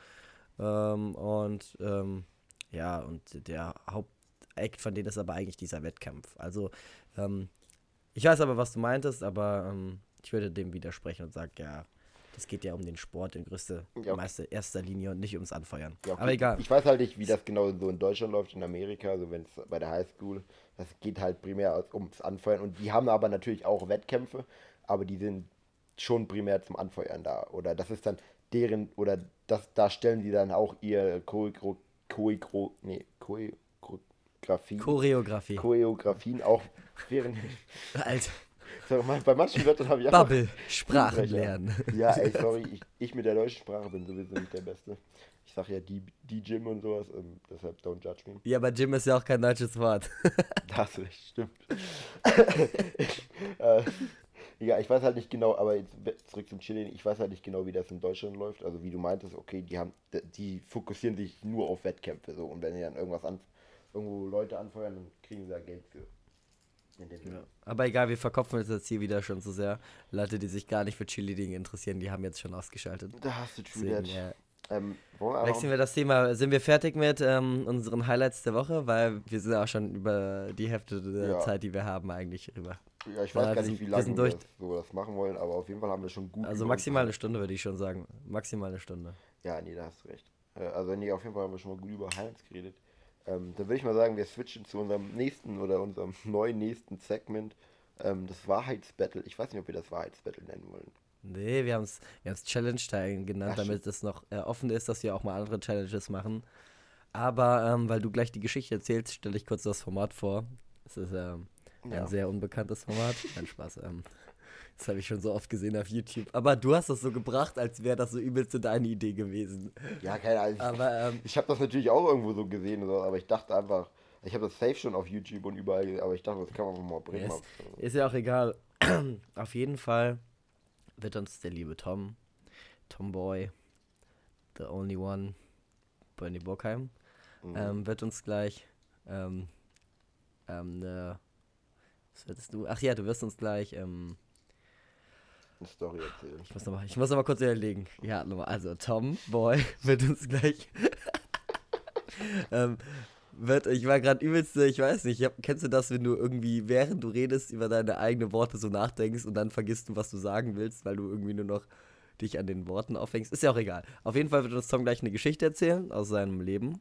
Ähm, und ähm, ja, und der Hauptakt von denen ist aber eigentlich dieser Wettkampf. Also, ähm, ich weiß aber, was du meintest, aber ähm, ich würde dem widersprechen und sagen, ja, das geht ja um den Sport in größter, ja, okay. erster Linie und nicht ums Anfeuern. Ja, okay. Aber egal. Ich weiß halt nicht, wie das genau so in Deutschland läuft, in Amerika, also wenn es bei der Highschool, das geht halt primär ums Anfeuern und die haben aber natürlich auch Wettkämpfe, aber die sind schon primär zum Anfeuern da. Oder das ist dann deren, oder das, da stellen die dann auch ihr Choreogro, Choreogro, nee, Choreografie. Choreografie. Choreografien auch während. Alter. Sag mal, bei manchen Wörtern habe ich Bubble, Sprachen lernen. Ja, ey, sorry, ich, ich, mit der deutschen Sprache bin sowieso nicht der Beste. Ich sag ja die, die Gym und sowas, ähm, deshalb don't judge me. Ja, aber Gym ist ja auch kein deutsches Wort. das stimmt. äh, ja, ich weiß halt nicht genau, aber jetzt zurück zum Chillen, ich weiß halt nicht genau, wie das in Deutschland läuft. Also wie du meintest, okay, die haben, die fokussieren sich nur auf Wettkämpfe so und wenn sie dann irgendwas an, irgendwo Leute anfeuern, dann kriegen sie da Geld für. Ja. Aber egal, wir verkopfen uns jetzt hier wieder schon so sehr. Leute, die sich gar nicht für Cheerleading interessieren, die haben jetzt schon ausgeschaltet. Da hast du True Deswegen, ähm, Wechseln wir das Thema. Sind wir fertig mit ähm, unseren Highlights der Woche? Weil wir sind auch schon über die Hälfte der ja. Zeit, die wir haben, eigentlich rüber. Ja, ich weiß ja, gar nicht, wie lange wir, durch... so das machen wollen, aber auf jeden Fall haben wir schon gut. Also maximal eine Stunde, würde ich schon sagen. Maximal eine Stunde. Ja, nee, da hast du recht. Äh, also nee, auf jeden Fall haben wir schon mal gut über Highlights geredet. Ähm, dann würde ich mal sagen, wir switchen zu unserem nächsten oder unserem neuen nächsten Segment. Ähm, das Wahrheitsbattle. Ich weiß nicht, ob wir das Wahrheitsbattle nennen wollen. Nee, wir haben es wir Challenge-Teil genannt, Ach, damit es noch äh, offen ist, dass wir auch mal andere Challenges machen. Aber ähm, weil du gleich die Geschichte erzählst, stelle ich kurz das Format vor. Das ist ähm, ein ja. sehr unbekanntes Format. Kein Spaß. Ähm, das habe ich schon so oft gesehen auf YouTube. Aber du hast das so gebracht, als wäre das so übelste deine Idee gewesen. Ja, keine Ahnung. Aber, ähm, ich habe das natürlich auch irgendwo so gesehen, aber ich dachte einfach, ich habe das safe schon auf YouTube und überall gesehen, aber ich dachte, das kann man mal bringen. Ist, ist ja auch egal. auf jeden Fall wird uns der liebe Tom, Tomboy, the only one, Bernie Burkheim, mhm. ähm, wird uns gleich ähm, ähm, ne, was würdest du? Ach ja, du wirst uns gleich ähm, eine Story erzählen. Ich muss nochmal noch mal kurz überlegen. Ja, nochmal. Also, Tom Boy wird uns gleich. ähm, wird, ich war gerade übelste, ich weiß nicht, hab, kennst du das, wenn du irgendwie, während du redest, über deine eigenen Worte so nachdenkst und dann vergisst du, was du sagen willst, weil du irgendwie nur noch dich an den Worten aufhängst? Ist ja auch egal. Auf jeden Fall wird uns Tom gleich eine Geschichte erzählen aus seinem Leben.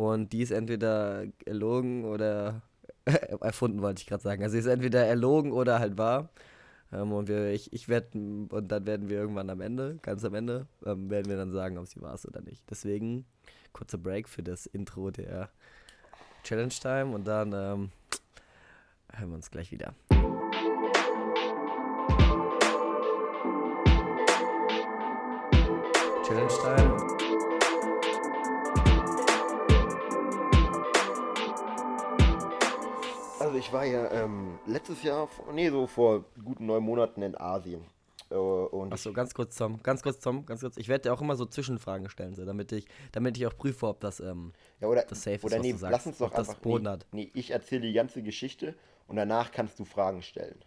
Und die ist entweder erlogen oder erfunden, wollte ich gerade sagen. Also sie ist entweder erlogen oder halt wahr. Ähm, und wir, ich, ich werde, und dann werden wir irgendwann am Ende, ganz am Ende, ähm, werden wir dann sagen, ob sie war oder nicht. Deswegen kurzer Break für das Intro der Challenge Time und dann ähm, hören wir uns gleich wieder. Challenge Time. Also ich war ja ähm, letztes Jahr, nee, so vor guten neun Monaten in Asien. Äh, und Achso, ganz kurz, Tom, ganz kurz, Tom, ganz kurz. Ich werde dir auch immer so Zwischenfragen stellen, so, damit, ich, damit ich auch prüfe, ob das, ähm, ja, oder, das safe oder ist, nee, lass uns doch einfach, Boden nee, hat. nee, ich erzähle die ganze Geschichte und danach kannst du Fragen stellen.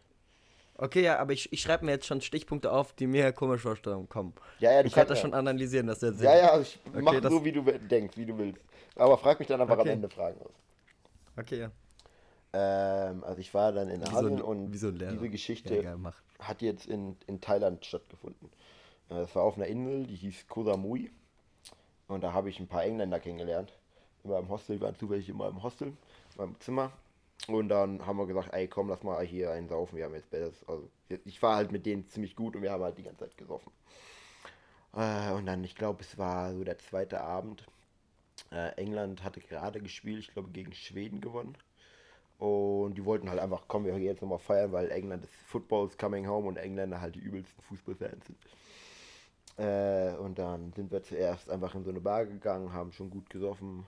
Okay, ja, aber ich, ich schreibe mir jetzt schon Stichpunkte auf, die mir komisch vorstellen kommen. Ja, ja, du ich werde das schon analysieren, dass der Sinn. Ja, ja, ich okay, mach so, wie du denkst, wie du willst. Aber frag mich dann einfach okay. am Ende Fragen aus. Okay, ja. Ähm, also ich war dann in wie Asien so und so diese Geschichte ja, hat jetzt in, in Thailand stattgefunden. Äh, das war auf einer Insel, die hieß Koh Samui. Und da habe ich ein paar Engländer kennengelernt. Immer im Hostel, waren zufällig immer im Hostel, im Zimmer. Und dann haben wir gesagt, ey komm, lass mal hier einen saufen, wir haben jetzt Besseres. Also ich war halt mit denen ziemlich gut und wir haben halt die ganze Zeit gesoffen. Äh, und dann, ich glaube, es war so der zweite Abend. Äh, England hatte gerade gespielt, ich glaube gegen Schweden gewonnen. Und die wollten halt einfach, komm, wir gehen jetzt nochmal feiern, weil England ist Football's coming home und Engländer halt die übelsten Fußballfans sind. Äh, und dann sind wir zuerst einfach in so eine Bar gegangen, haben schon gut gesoffen.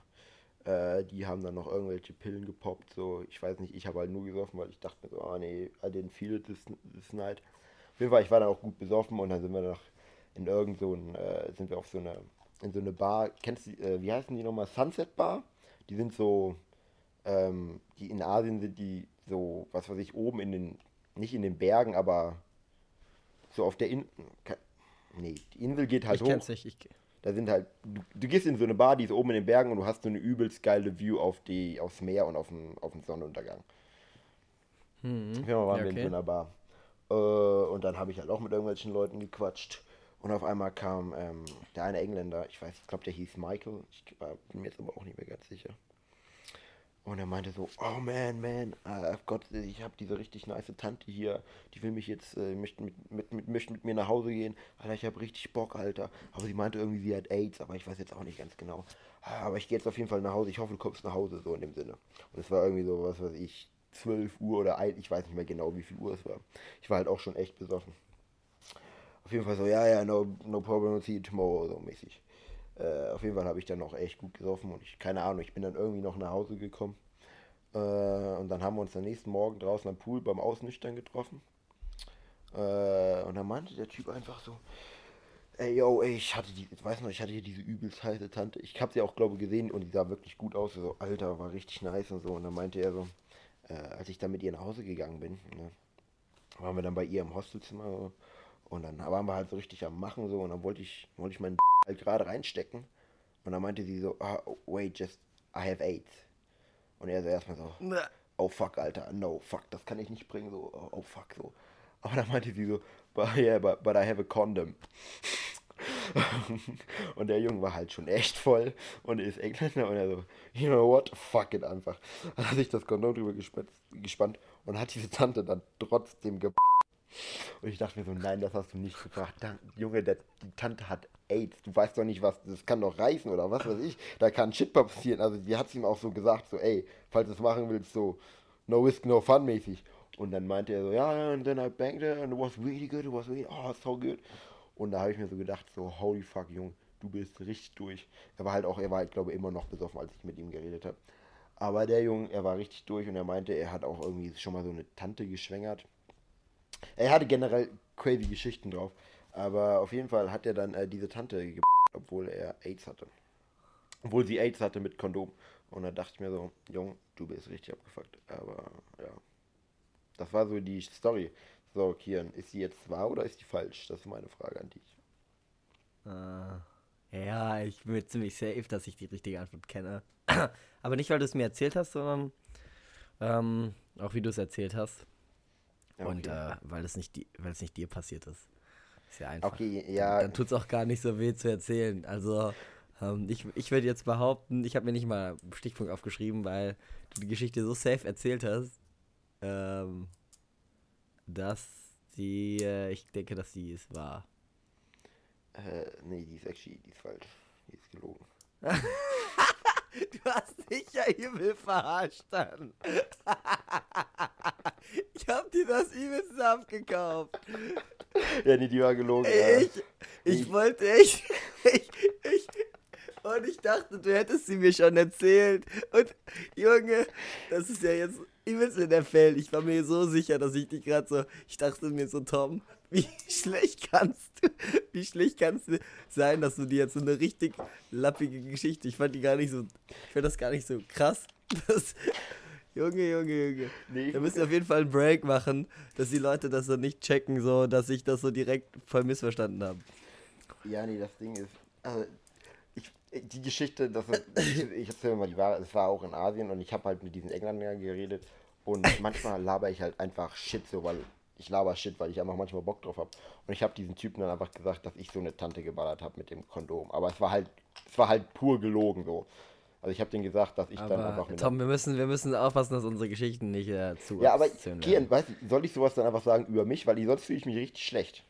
Äh, die haben dann noch irgendwelche Pillen gepoppt. So, ich weiß nicht, ich habe halt nur gesoffen, weil ich dachte mir so, oh nee, I didn't feel it this, this night. Auf jeden Fall, ich war dann auch gut besoffen und dann sind wir noch in irgend so ein, äh, sind wir auf so eine, in so eine Bar, kennst du, äh, wie heißen die nochmal? Sunset Bar? Die sind so, ähm, die in Asien sind die so, was weiß ich, oben in den, nicht in den Bergen, aber so auf der Insel. Nee, die Insel geht halt ich hoch. Kenn's nicht, ich da sind halt, du, du, gehst in so eine Bar, die ist oben in den Bergen und du hast so eine übelst geile View auf die, aufs Meer und auf den, auf den Sonnenuntergang. Mhm. Ja, waren ja, okay. wir in so einer Bar. Äh, und dann habe ich halt auch mit irgendwelchen Leuten gequatscht. Und auf einmal kam ähm, der eine Engländer, ich weiß, ich glaube, der hieß Michael. Ich bin mir jetzt aber auch nicht mehr ganz sicher. Und er meinte so, oh man, man, uh, Gott, ich habe diese richtig nice Tante hier, die will mich jetzt, äh, möchte mit, mit, mit, mit mir nach Hause gehen. Alter, ich habe richtig Bock, Alter. Aber sie meinte irgendwie, sie hat AIDS, aber ich weiß jetzt auch nicht ganz genau. Aber ich gehe jetzt auf jeden Fall nach Hause. Ich hoffe, du kommst nach Hause, so in dem Sinne. Und es war irgendwie so, was weiß ich, 12 Uhr oder 1, ich weiß nicht mehr genau, wie viel Uhr es war. Ich war halt auch schon echt besoffen. Auf jeden Fall so, ja, ja, no, no problem, see you tomorrow, so mäßig. Äh, auf jeden Fall habe ich dann auch echt gut gesoffen und ich, keine Ahnung, ich bin dann irgendwie noch nach Hause gekommen. Äh, und dann haben wir uns am nächsten Morgen draußen am Pool beim Ausnüchtern getroffen. Äh, und dann meinte der Typ einfach so, ey, yo, ey, ich hatte die, weiß noch, ich hatte hier diese übelst heiße Tante. Ich habe sie auch, glaube ich, gesehen und die sah wirklich gut aus. So, Alter, war richtig nice und so. Und dann meinte er so, äh, als ich dann mit ihr nach Hause gegangen bin, ne, waren wir dann bei ihr im Hostelzimmer und dann waren wir halt so richtig am Machen so und dann wollte ich, wollte ich meinen halt gerade reinstecken und dann meinte sie so, ah, wait, just, I have AIDS. Und er so erstmal so, oh fuck, Alter, no, fuck, das kann ich nicht bringen, so, oh, oh fuck, so. Aber dann meinte sie so, but, yeah, but, but I have a condom. und der Junge war halt schon echt voll und ist Engländer und er so, you know what, fuck it einfach. Dann hat sich das Kondom drüber gespannt, gespannt und hat diese Tante dann trotzdem ge und ich dachte mir so, nein, das hast du nicht gebracht. Junge, der, die Tante hat AIDS. Du weißt doch nicht, was, das kann doch reißen oder was weiß ich. Da kann Shit passieren. Also die hat es ihm auch so gesagt, so, ey, falls du es machen willst, so, no risk, no fun mäßig. Und dann meinte er so, ja, yeah, and then I banged her and it was really good, it was really, oh, so good. Und da habe ich mir so gedacht, so, holy fuck, Junge, du bist richtig durch. Er war halt auch, er war halt, glaube ich, immer noch besoffen, als ich mit ihm geredet habe. Aber der Junge, er war richtig durch und er meinte, er hat auch irgendwie schon mal so eine Tante geschwängert. Er hatte generell crazy Geschichten drauf. Aber auf jeden Fall hat er dann äh, diese Tante ge obwohl er AIDS hatte. Obwohl sie AIDS hatte mit Kondom. Und da dachte ich mir so, Jung, du bist richtig abgefuckt. Aber ja. Das war so die Story. So, Kian, ist sie jetzt wahr oder ist die falsch? Das ist meine Frage an dich. Uh, ja, ich bin mir ziemlich safe, dass ich die richtige Antwort kenne. Aber nicht, weil du es mir erzählt hast, sondern ähm, auch wie du es erzählt hast. Okay. Und äh, weil es nicht weil es nicht dir passiert ist. Ist ja einfach. Okay, ja. Dann tut es auch gar nicht so weh zu erzählen. Also, ähm, ich, ich würde jetzt behaupten, ich habe mir nicht mal einen Stichpunkt aufgeschrieben, weil du die Geschichte so safe erzählt hast, ähm, dass die, äh, ich denke, dass sie es war. Äh, nee, die ist actually, die ist falsch. Die ist gelogen. du hast dich ja übel verarscht dann. ich hab dir das übelst abgekauft. Ja, nee, die war gelogen. Ich, ja. ich, ich wollte, ich, ich, ich, und ich dachte, du hättest sie mir schon erzählt. Und Junge, das ist ja jetzt übelst in der Fell. Ich war mir so sicher, dass ich dich gerade so. Ich dachte mir so, Tom, wie schlecht kannst du, wie schlecht kannst du sein, dass du dir jetzt so eine richtig lappige Geschichte. Ich fand die gar nicht so. Ich fand das gar nicht so krass. Das, Junge, Junge, Junge. Nee, da müssen wir auf jeden Fall einen Break machen, dass die Leute das so nicht checken, so, dass ich das so direkt voll missverstanden habe. Ja, nee, das Ding ist, also, ich, die Geschichte, das ist, ich, erzähle mal die Ware, es war auch in Asien und ich habe halt mit diesen Engländern geredet und manchmal laber ich halt einfach Shit so, weil ich laber Shit, weil ich einfach manchmal Bock drauf habe. Und ich habe diesen Typen dann einfach gesagt, dass ich so eine Tante geballert habe mit dem Kondom. Aber es war halt, es war halt pur gelogen so. Also ich habe denen gesagt, dass ich aber dann einfach mit. Tom, wir müssen, wir müssen aufpassen, dass unsere Geschichten nicht äh, zu. Ja, aber Kian, weißt soll ich sowas dann einfach sagen über mich, weil sonst fühle ich mich richtig schlecht.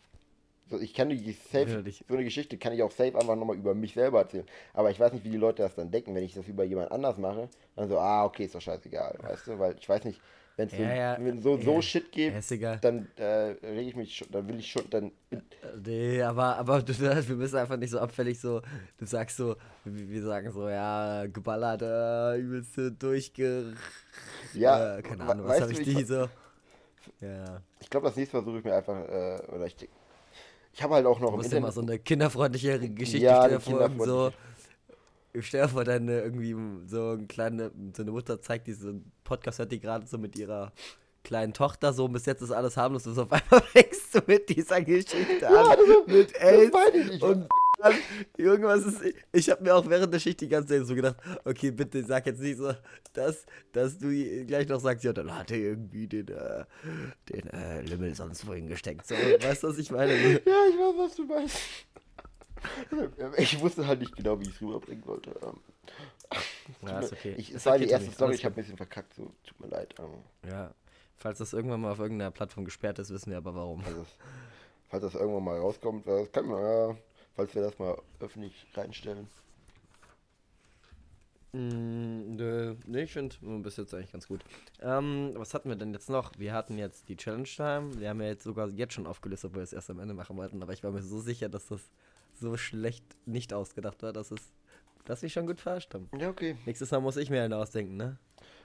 So, ich kann die safe, so eine Geschichte kann ich auch safe einfach nochmal über mich selber erzählen. Aber ich weiß nicht, wie die Leute das dann denken, wenn ich das über jemand anders mache. Dann so, ah, okay, ist doch scheißegal, weißt du? Weil ich weiß nicht, wenn es ja, ja, so, so Shit gibt, dann äh, rege ich mich schon, dann will ich schon, dann. Äh, nee, aber, aber du, wir müssen einfach nicht so abfällig so, du sagst so, wir sagen so, ja, geballert, äh, übelst durchge. Ja, äh, keine Ahnung, was habe ich die so. Ja. Ich glaube, das nächste Mal suche ich mir einfach, äh, oder ich. Ich habe halt auch noch du musst Internet. immer so eine kinderfreundliche Geschichte ja, vor, so stell dir vor, deine irgendwie so eine kleine, so eine Mutter zeigt diesen Podcast, hört die gerade so mit ihrer kleinen Tochter so, bis jetzt ist alles harmlos und auf einmal fängst du mit dieser Geschichte ja, an, das, mit AIDS und irgendwas ist, ich habe mir auch während der Schicht die ganze Zeit so gedacht, okay, bitte sag jetzt nicht so, dass, dass du gleich noch sagst, ja, dann hat er irgendwie den, äh, den äh, Lümmel sonst wohin gesteckt, so, weißt du, was ich meine? Ja, ich weiß, was du meinst. Ich wusste halt nicht genau, wie ich es rüberbringen wollte. Ähm. Ja, ist okay. Ich, es war die erste Story, ich habe ein bisschen verkackt, so tut mir leid. Ähm. Ja, falls das irgendwann mal auf irgendeiner Plattform gesperrt ist, wissen wir aber warum. Also, falls das irgendwann mal rauskommt, das kann man ja, falls wir das mal öffentlich reinstellen. Mm, nö, nee, ich finde bis jetzt eigentlich ganz gut. Ähm, was hatten wir denn jetzt noch? Wir hatten jetzt die Challenge Time. Wir haben ja jetzt sogar jetzt schon aufgelistet, obwohl wir es erst am Ende machen wollten. Aber ich war mir so sicher, dass das so schlecht nicht ausgedacht war, dass es, dass wir schon gut verarscht haben. Ja, okay. Nächstes Mal muss ich mir einen ausdenken, ne?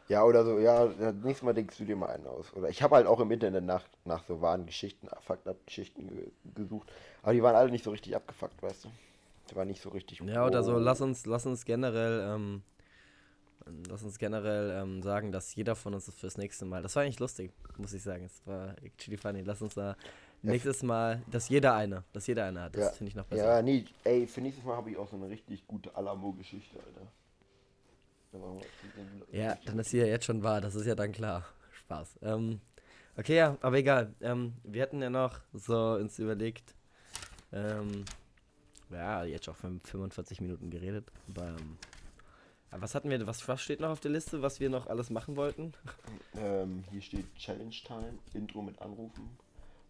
Ja, oder so, ja, nächstes Mal denkst du dir mal einen aus. Oder ich habe halt auch im Internet nach, nach so wahren Geschichten, Fucked-Up-Geschichten ge gesucht. Aber die waren alle nicht so richtig abgefuckt, weißt du? Die waren nicht so richtig. Ja, oder so, lass uns, lass uns generell, ähm, lass uns generell ähm, sagen, dass jeder von uns fürs nächste Mal, das war eigentlich lustig, muss ich sagen. Es war actually funny. Lass uns da Nächstes Mal, dass jeder eine, dass jeder eine hat. Das ja. finde ich noch besser. Ja, nee, ey, für nächstes Mal habe ich auch so eine richtig gute Alamo-Geschichte, Alter. Ja, dann ist sie ja jetzt schon wahr, das ist ja dann klar. Spaß. Ähm, okay, ja, aber egal. Ähm, wir hatten ja noch so uns überlegt, ähm, ja, jetzt schon 45 Minuten geredet. Aber, ähm, was hatten wir, was, was steht noch auf der Liste, was wir noch alles machen wollten? Ähm, hier steht Challenge Time, Intro mit Anrufen.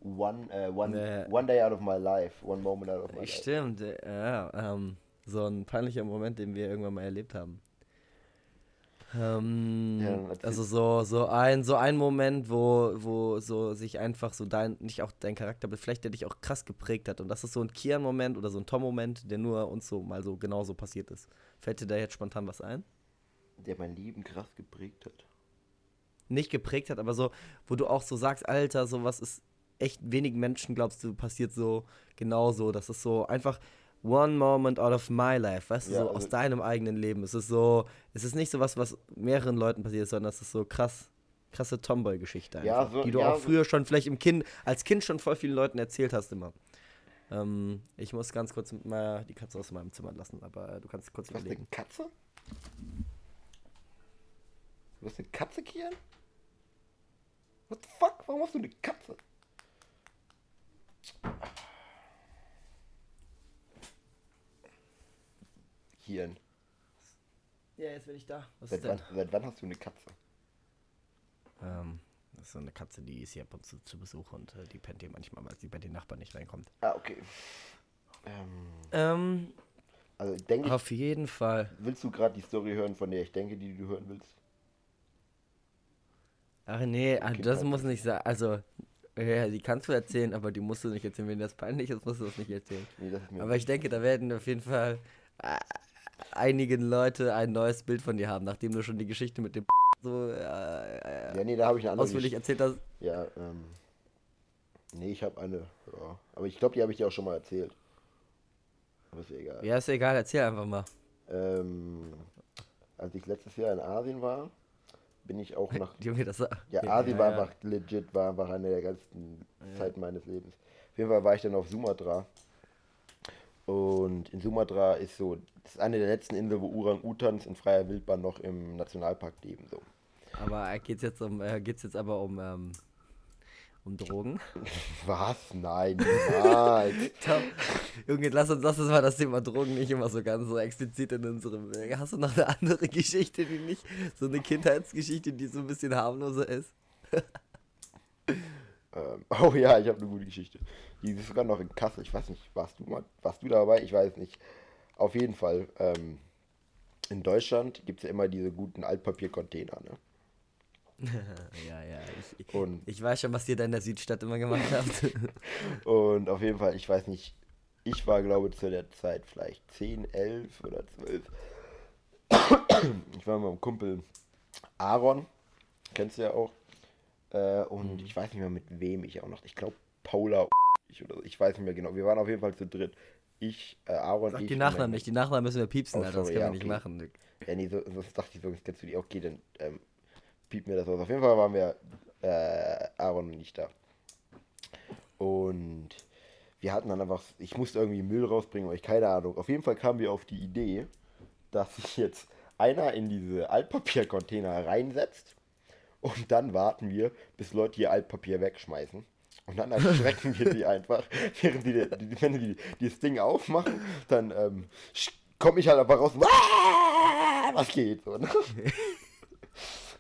One, uh, one, äh, one Day Out of My Life, One Moment Out of My Life. Stimmt, ja, ähm, so ein peinlicher Moment, den wir irgendwann mal erlebt haben. Ähm, ja, also so, so ein, so ein Moment, wo, wo so sich einfach so dein, nicht auch dein Charakter, aber vielleicht der dich auch krass geprägt hat. Und das ist so ein Kian-Moment oder so ein Tom-Moment, der nur uns so mal so genauso passiert ist. Fällt dir da jetzt spontan was ein? Der mein Leben krass geprägt hat. Nicht geprägt hat, aber so, wo du auch so sagst, Alter, sowas ist echt wenigen Menschen, glaubst du, passiert so genauso. Das ist so einfach, one moment out of my life, weißt du, ja, so also aus deinem eigenen Leben. Es ist so, es ist nicht so was, was mehreren Leuten passiert, sondern es ist so krass, krasse Tomboy-Geschichte ja, so, die du ja, auch früher schon vielleicht im Kind, als Kind schon voll vielen Leuten erzählt hast immer. Ähm, ich muss ganz kurz mal die Katze aus meinem Zimmer lassen, aber du kannst kurz was überlegen. Eine Katze? Du hast eine Katze, Kian? What the fuck? Warum hast du eine Katze? Hirn. Ja, jetzt bin ich da. Was seit, wann, seit wann hast du eine Katze? Ähm, das ist so eine Katze, die ist hier ab und zu zu Besuch und äh, die pennt hier manchmal, weil sie bei den Nachbarn nicht reinkommt. Ah, okay. Ähm, ähm also denke Auf jeden Fall. Willst du gerade die Story hören, von der ich denke, die du hören willst? Ach nee, okay, das muss nicht sein. Also, ja, die kannst du erzählen, aber die musst du nicht erzählen. Wenn das peinlich ist, musst du das nicht erzählen. Nee, das aber ich denke, da werden auf jeden Fall äh, einigen Leute ein neues Bild von dir haben, nachdem du schon die Geschichte mit dem so äh, äh, ja, nee, da habe ich eine andere ausführlich erzählt hast. Ja, ähm, nee, ich habe eine, ja, aber ich glaube, die habe ich dir auch schon mal erzählt. Aber ist egal. Ja, ist egal, erzähl einfach mal. Ähm, als ich letztes Jahr in Asien war, bin ich auch nach. Junge, das ja, Asien ja, war ja. einfach legit, war einfach eine der geilsten ja. Zeiten meines Lebens. Auf jeden Fall war ich dann auf Sumatra. Und in Sumatra ist so, das ist eine der letzten Inseln, wo Orang-Utans in freier Wildbahn noch im Nationalpark leben. So. Aber geht's jetzt um, äh, geht's jetzt aber um, ähm, um Drogen? Was? Nein, niemals. Junge, lass uns, lass uns mal das Thema Drogen nicht immer so ganz so explizit in unserem. Hast du noch eine andere Geschichte, die nicht so eine Kindheitsgeschichte, die so ein bisschen harmloser ist? ähm, oh ja, ich habe eine gute Geschichte. Die ist sogar noch in Kassel. Ich weiß nicht, warst du mal, warst du dabei? Ich weiß nicht. Auf jeden Fall. Ähm, in Deutschland gibt es ja immer diese guten Altpapiercontainer, ne? ja, ja. Ich, und ich weiß schon, was ihr da in der Südstadt immer gemacht habt. und auf jeden Fall, ich weiß nicht, ich war, glaube ich, zu der Zeit vielleicht 10, 11 oder 12. ich war mit meinem Kumpel Aaron, kennst du ja auch. Äh, und mhm. ich weiß nicht mehr, mit wem ich auch noch. Ich glaube, Paula ich oder so. Ich weiß nicht mehr genau. Wir waren auf jeden Fall zu dritt. Ich, äh, Aaron, Sag ich. die Nachnamen nicht. Die Nachnamen müssen wir piepsen, oh, Alter. Das können ja, wir nicht machen. Ja, nee, so, sonst dachte ich so, kennst du die. Okay, dann ähm, piep mir das aus. Auf jeden Fall waren wir, äh, Aaron und ich da. Und wir hatten dann einfach, ich musste irgendwie Müll rausbringen, aber ich keine Ahnung. Auf jeden Fall kamen wir auf die Idee, dass sich jetzt einer in diese Altpapiercontainer reinsetzt und dann warten wir, bis Leute ihr Altpapier wegschmeißen. Und dann erschrecken wir die einfach. Während die, die, wenn die, die das Ding aufmachen, dann ähm, komme ich halt einfach raus. Was geht? So, ne?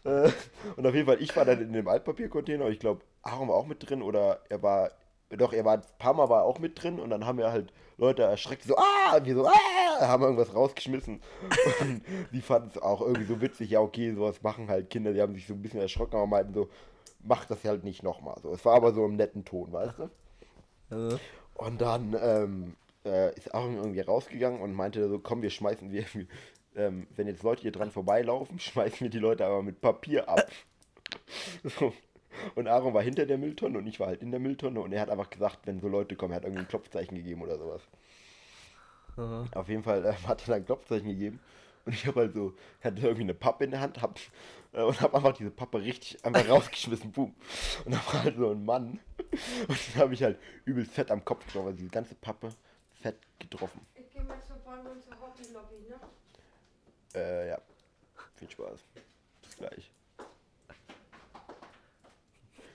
Äh, und auf jeden Fall, ich war dann in dem Altpapiercontainer. Ich glaube, Aaron war auch mit drin oder er war, doch, er war ein paar Mal war auch mit drin und dann haben wir halt Leute erschreckt, so, ah, und wir so, ah, haben irgendwas rausgeschmissen. Und die fanden es auch irgendwie so witzig, ja, okay, sowas machen halt Kinder, die haben sich so ein bisschen erschrocken, aber meinten so, mach das halt nicht nochmal. So, es war aber so im netten Ton, weißt du? Ja. Und dann ähm, äh, ist Aaron irgendwie rausgegangen und meinte so, komm, wir schmeißen, wir, ähm, wenn jetzt Leute hier dran vorbeilaufen, schmeißen wir die Leute aber mit Papier ab. so. Und Aaron war hinter der Mülltonne und ich war halt in der Mülltonne und er hat einfach gesagt, wenn so Leute kommen, er hat irgendwie ein Klopfzeichen gegeben oder sowas. Aha. Auf jeden Fall äh, hat er dann ein Klopfzeichen gegeben und ich habe halt so, hatte irgendwie eine Pappe in der Hand hab, und habe einfach diese Pappe richtig einfach rausgeschmissen, boom. Und da war halt so ein Mann und den habe ich halt übel fett am Kopf getroffen, also diese ganze Pappe fett getroffen. Ich gehe mal zur Bahn und zur Hockey-Lobby, ne? Äh, ja. Viel Spaß. Bis gleich.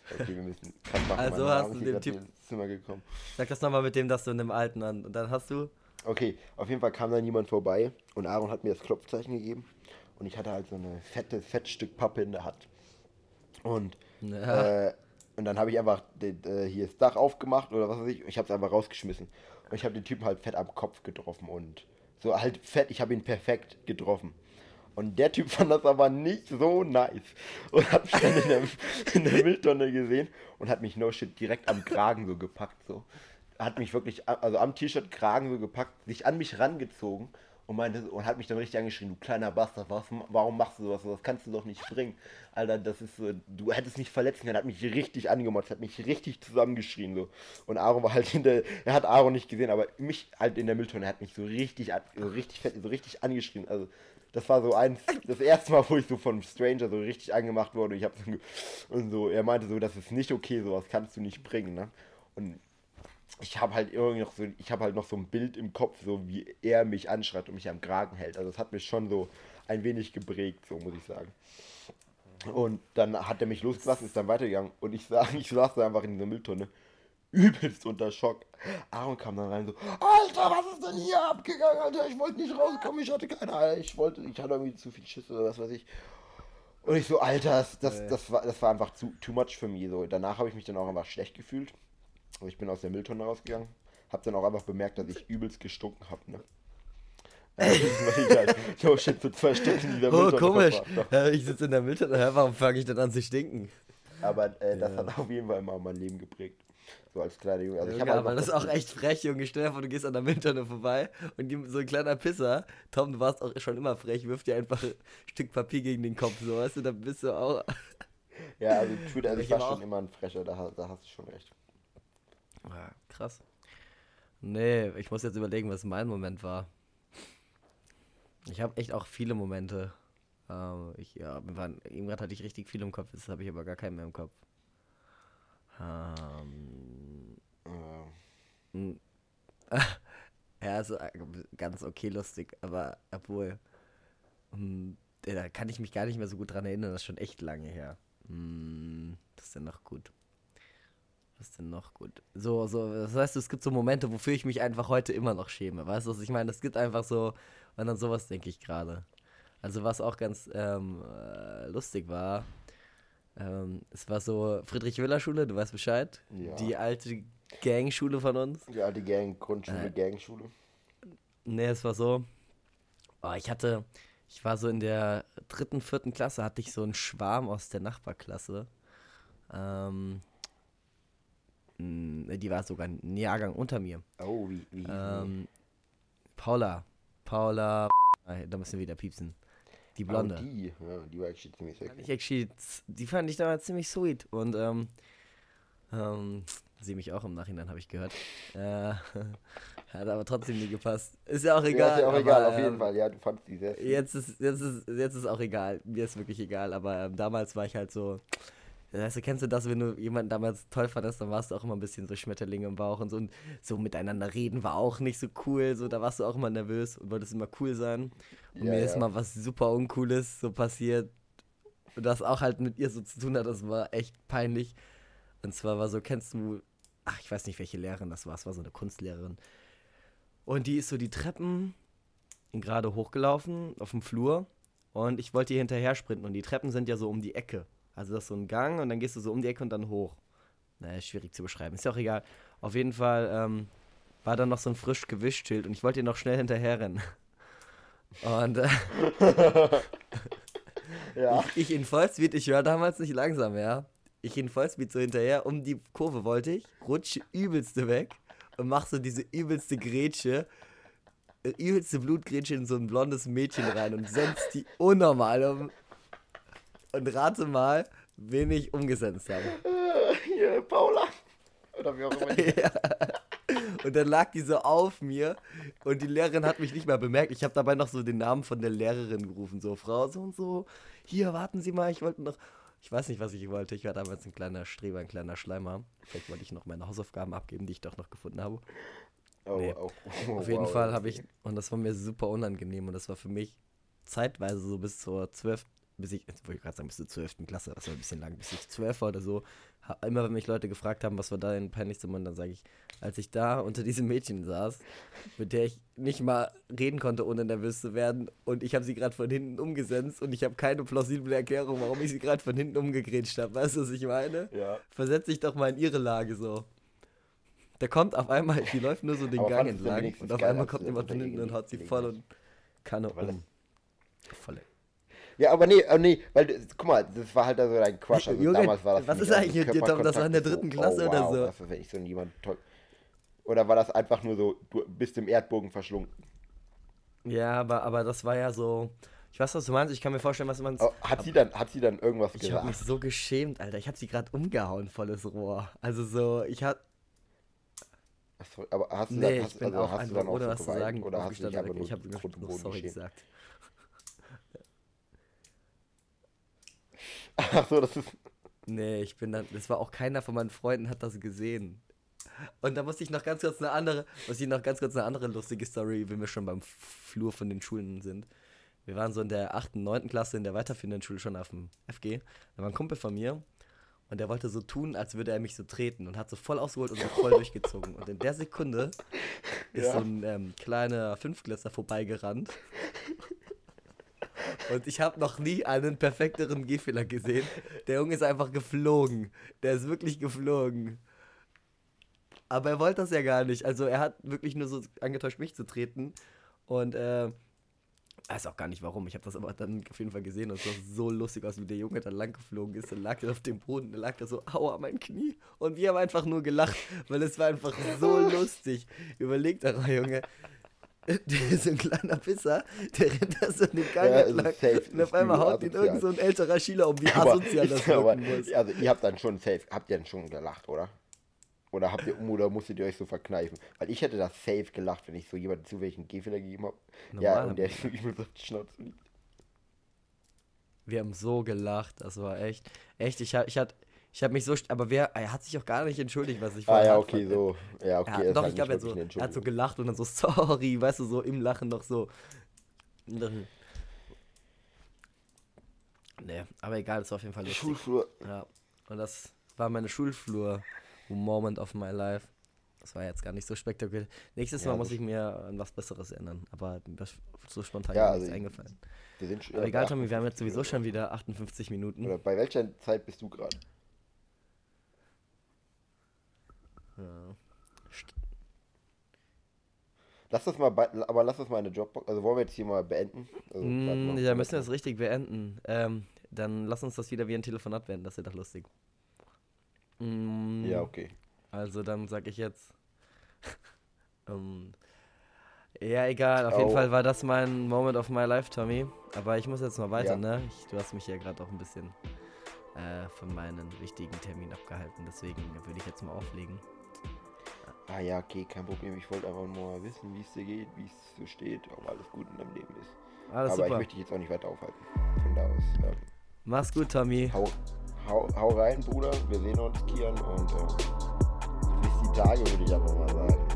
Okay, wir müssen machen. Also hast du den Typ Zimmer gekommen. Sag das nochmal mit dem, dass du in dem alten an. Und dann hast du. Okay, auf jeden Fall kam da niemand vorbei und Aaron hat mir das Klopfzeichen gegeben und ich hatte halt so eine fette, fett Stück Pappe in der Hand. Und, ja. äh, und dann habe ich einfach den, äh, hier das Dach aufgemacht oder was weiß ich, ich habe es einfach rausgeschmissen. Und ich habe den Typen halt fett am Kopf getroffen und so halt fett, ich habe ihn perfekt getroffen. Und der Typ fand das aber nicht so nice. Und hat mich dann in der, in der Mülltonne gesehen und hat mich no shit direkt am Kragen so gepackt. So. Hat mich wirklich, also am T-Shirt Kragen so gepackt, sich an mich rangezogen und meinte und hat mich dann richtig angeschrien, du kleiner Bastard, was, warum machst du sowas? Das kannst du doch nicht bringen. Alter, das ist so, du hättest mich verletzen können, hat mich richtig angemotzt, hat mich richtig zusammengeschrien so. Und Aaron war halt hinter, er hat Aaron nicht gesehen, aber mich halt in der Mülltonne, er hat mich so richtig, so richtig fett, so richtig angeschrien. Also das war so eins, das erste Mal, wo ich so von Stranger so richtig angemacht wurde. Ich hab so, und so, er meinte so, das ist nicht okay, sowas kannst du nicht bringen, ne? Und ich habe halt irgendwie noch so, ich habe halt noch so ein Bild im Kopf, so wie er mich anschreit und mich am Kragen hält. Also das hat mich schon so ein wenig geprägt, so muss ich sagen. Und dann hat er mich losgelassen, ist dann weitergegangen und ich sag, ich saß da einfach in dieser Mülltonne, übelst unter Schock. Aaron kam dann rein so, Alter, was ist denn hier abgegangen, Alter? Ich wollte nicht rauskommen, ich hatte keine Ahnung, ich wollte, ich hatte irgendwie zu viel Schiss oder was weiß ich. Und ich so, Alter, das, das, das, war, das war einfach zu, too much für mich. So. Danach habe ich mich dann auch einfach schlecht gefühlt. Und ich bin aus der Mülltonne rausgegangen. Hab dann auch einfach bemerkt, dass ich übelst gestunken hab, ne? oh shit, so zwei Stunden in der oh, Mülltonne. Oh, komisch. Ja, ich sitze in der Mülltonne. Warum fange ich denn an zu stinken? Aber äh, das ja. hat auf jeden Fall mal mein Leben geprägt. So als kleiner Junge. Also Junge, aber das ist auch echt frech, Junge. Stell dir vor, du gehst an der Mülltonne vorbei und so ein kleiner Pisser, Tom, du warst auch schon immer frech, wirft dir einfach ein Stück Papier gegen den Kopf, so, weißt du, dann bist du auch. Ja, also, also ich war schon immer ein Frecher, da, da hast du schon recht. Ja, krass. Nee, ich muss jetzt überlegen, was mein Moment war. Ich habe echt auch viele Momente. Ähm, ich, ja, waren, irgendwann hatte ich richtig viel im Kopf, jetzt habe ich aber gar keinen mehr im Kopf. Ähm, äh. ja, also ganz okay lustig, aber obwohl, um, da kann ich mich gar nicht mehr so gut dran erinnern, das ist schon echt lange her. Hm, das ist ja noch gut. Was ist denn noch gut? So, so, das heißt, es gibt so Momente, wofür ich mich einfach heute immer noch schäme. Weißt du, was ich meine? Es gibt einfach so, und an sowas denke ich gerade. Also, was auch ganz ähm, äh, lustig war, ähm, es war so Friedrich-Willer-Schule, du weißt Bescheid. Ja. Die alte Gangschule von uns. Die alte Gang, Grundschule, äh, Gangschule. Nee, es war so. Oh, ich hatte, ich war so in der dritten, vierten Klasse, hatte ich so einen Schwarm aus der Nachbarklasse. Ähm, hm, die war sogar ein Jahrgang unter mir. Oh, wie, wie? Ähm, Paula. Paula. Da müssen wir wieder piepsen. Die oh, Blonde. Oh, die, ja, die war actually ziemlich sexy. Actually, die fand ich damals ziemlich sweet. Und, ähm, ähm, sie mich auch im Nachhinein, habe ich gehört. Äh, hat aber trotzdem nie gepasst. Ist ja auch egal. Ja, ist ja auch aber, egal, auf jeden ähm, Fall. Ja, du fandst die sehr Jetzt ist, jetzt, ist, jetzt ist auch egal. Mir ist wirklich egal. Aber ähm, damals war ich halt so, Weißt du, kennst du das, wenn du jemanden damals toll fandest, dann warst du auch immer ein bisschen so Schmetterlinge im Bauch und so. Und so miteinander reden war auch nicht so cool. So, da warst du auch immer nervös und wolltest immer cool sein. Und ja, mir ja. ist mal was super Uncooles so passiert. Und das auch halt mit ihr so zu tun hat, das war echt peinlich. Und zwar war so, kennst du, ach, ich weiß nicht, welche Lehrerin das war, es war so eine Kunstlehrerin. Und die ist so die Treppen gerade hochgelaufen auf dem Flur und ich wollte ihr hinterher sprinten und die Treppen sind ja so um die Ecke. Also das ist so ein Gang und dann gehst du so um die Ecke und dann hoch. Naja, schwierig zu beschreiben. Ist ja auch egal. Auf jeden Fall ähm, war dann noch so ein frisch Gewischschild und ich wollte ihr noch schnell hinterher rennen. Und äh, ja. ich, ich in Vollspeed, ich war damals nicht langsam, ja. Ich in Vollspeed so hinterher, um die Kurve wollte ich, rutsche übelste weg und mach so diese übelste Grätsche, äh, übelste Blutgrätsche in so ein blondes Mädchen rein und senzt die unnormal um und rate mal, wen ich umgesetzt habe. Hier, Paula. Oder wie auch immer. ja. Und dann lag die so auf mir und die Lehrerin hat mich nicht mehr bemerkt. Ich habe dabei noch so den Namen von der Lehrerin gerufen, so Frau so und so. Hier, warten Sie mal, ich wollte noch. Ich weiß nicht, was ich wollte. Ich war damals ein kleiner Streber, ein kleiner Schleimer. Vielleicht wollte ich noch meine Hausaufgaben abgeben, die ich doch noch gefunden habe. Oh, nee. oh, oh, Auf jeden wow, Fall habe ich, und das war mir super unangenehm und das war für mich zeitweise so bis zur 12 bis ich, jetzt wollte ich gerade sagen, bis zur 12. Klasse, das war ein bisschen lang, bis ich 12 war oder so, immer wenn mich Leute gefragt haben, was war da in peinlichste Moment, dann sage ich, als ich da unter diesem Mädchen saß, mit der ich nicht mal reden konnte, ohne nervös zu werden, und ich habe sie gerade von hinten umgesetzt und ich habe keine plausible Erklärung, warum ich sie gerade von hinten umgegrätscht habe. Weißt du, was ich meine? Ja. Versetz dich doch mal in ihre Lage so. Da kommt auf einmal, die läuft nur so den Aber Gang entlang und auf einmal kommt jemand von hinten und haut sie voll und Kanne um. Volle. Ja, aber nee, oh nee, weil, guck mal, das war halt so dein Quatsch. Also Junge, damals war das was ist mich eigentlich mit dir, Tom? Das war in der dritten Klasse oh, oder wow, so. Das ist, ich so jemand toll. Oder war das einfach nur so, du bist im Erdbogen verschlungen? Ja, aber, aber das war ja so. Ich weiß, was du meinst. Ich kann mir vorstellen, was man. Oh, hat, sie dann, hat sie dann irgendwas Ich habe mich gesagt? so geschämt, Alter. Ich habe sie gerade umgehauen, volles Rohr. Also so, ich hab. Achso, aber hast du Nee, dann, hast, ich bin also auch hast du dann auch ohne was zu sagen, Oder hast du dich nur Ich habe und nur Boden sorry geschämt? gesagt. Ach so, das ist. Nee, ich bin dann. Das war auch keiner von meinen Freunden hat das gesehen. Und da musste ich noch ganz kurz eine andere, muss ich noch ganz kurz eine andere lustige Story, wenn wir schon beim Flur von den Schulen sind. Wir waren so in der 8., 9. Klasse in der weiterführenden Schule schon auf dem FG. Da war ein Kumpel von mir und der wollte so tun, als würde er mich so treten und hat so voll ausgeholt und so voll durchgezogen. Und in der Sekunde ist Ja. so ein ähm, kleiner Fünftklässler vorbeigerannt. Und ich habe noch nie einen perfekteren Gehfehler gesehen. Der Junge ist einfach geflogen. Der ist wirklich geflogen. Aber er wollte das ja gar nicht. Also er hat wirklich nur so angetäuscht, mich zu treten. Und äh, weiß auch gar nicht warum. Ich habe das aber dann auf jeden Fall gesehen und es sah so lustig aus, wie der Junge da lang geflogen ist. Dann lag er auf dem Boden, dann lag er so, aua, mein Knie. Und wir haben einfach nur gelacht, weil es war einfach so lustig. Überlegt doch mal, Junge. Der ist so ein kleiner Pisser, der rennt da so in den Gang Ja, entlang safe, und auf einmal haut ihn irgend so ein älterer Schüler um, wie asozial das aber, muss. Also ihr habt dann schon safe, habt ihr dann schon gelacht, oder? Oder habt ihr oder musstet ihr euch so verkneifen? Weil ich hätte das safe gelacht, wenn ich so jemanden zufällig einen Gehfehler gegeben habe. Ja, und der so übel so auf die Schnauze liegt. Wir haben so gelacht, das war echt. Echt, ich hab, ich hab, ich hab mich so. Aber wer, er hat sich auch gar nicht entschuldigt, was ich Ah vorher ja, hatte. okay, so. Ja, okay. Ja, ist doch, halt ich glaube, er, so, er hat so gelacht und dann so, sorry, weißt du, so im Lachen noch so. Nee, aber egal, das war auf jeden Fall lustig. Schulflur. Ja, und das war meine Schulflur-Moment of my life. Das war jetzt gar nicht so spektakulär. Nächstes Ja, Mal muss ich mir an was Besseres ändern. Aber so spontan Ja, ja, also eingefallen. Wir sind schon Aber egal, Tommy, wir haben 58 jetzt sowieso schon wieder 58 Minuten. Oder bei welcher Zeit bist du gerade? Ja. Lass das mal, bei, aber lass das mal eine Jobbox. Also wollen wir jetzt hier mal beenden? Also, Mm, da müssen wir das richtig beenden. Ähm, dann lass uns das wieder wie ein Telefonat beenden, das wäre doch lustig. Mm, Ja, okay. Also dann sag ich jetzt. ähm, ja, egal. Auf jeden Oh. Fall war das mein Moment of my life, Tommy. Aber ich muss jetzt mal weiter, Ja. ne? Ich, du hast mich ja gerade auch ein bisschen äh, von meinen wichtigen Termin abgehalten. Deswegen würde ich jetzt mal auflegen. Ah ja, okay, kein Problem. Ich wollte einfach nur wissen, wie es dir geht, wie es so steht, ob alles gut in deinem Leben ist. Alles aber ich super. möchte dich jetzt auch nicht weiter aufhalten. Von da aus. Ähm, Mach's gut, Tommy. hau, hau, hau rein, Bruder. Wir sehen uns, Kian. Und äh, bis die Tage, würde ich einfach mal sagen.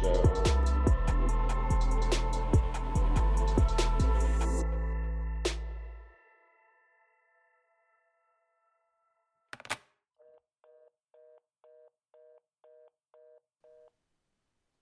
Ciao.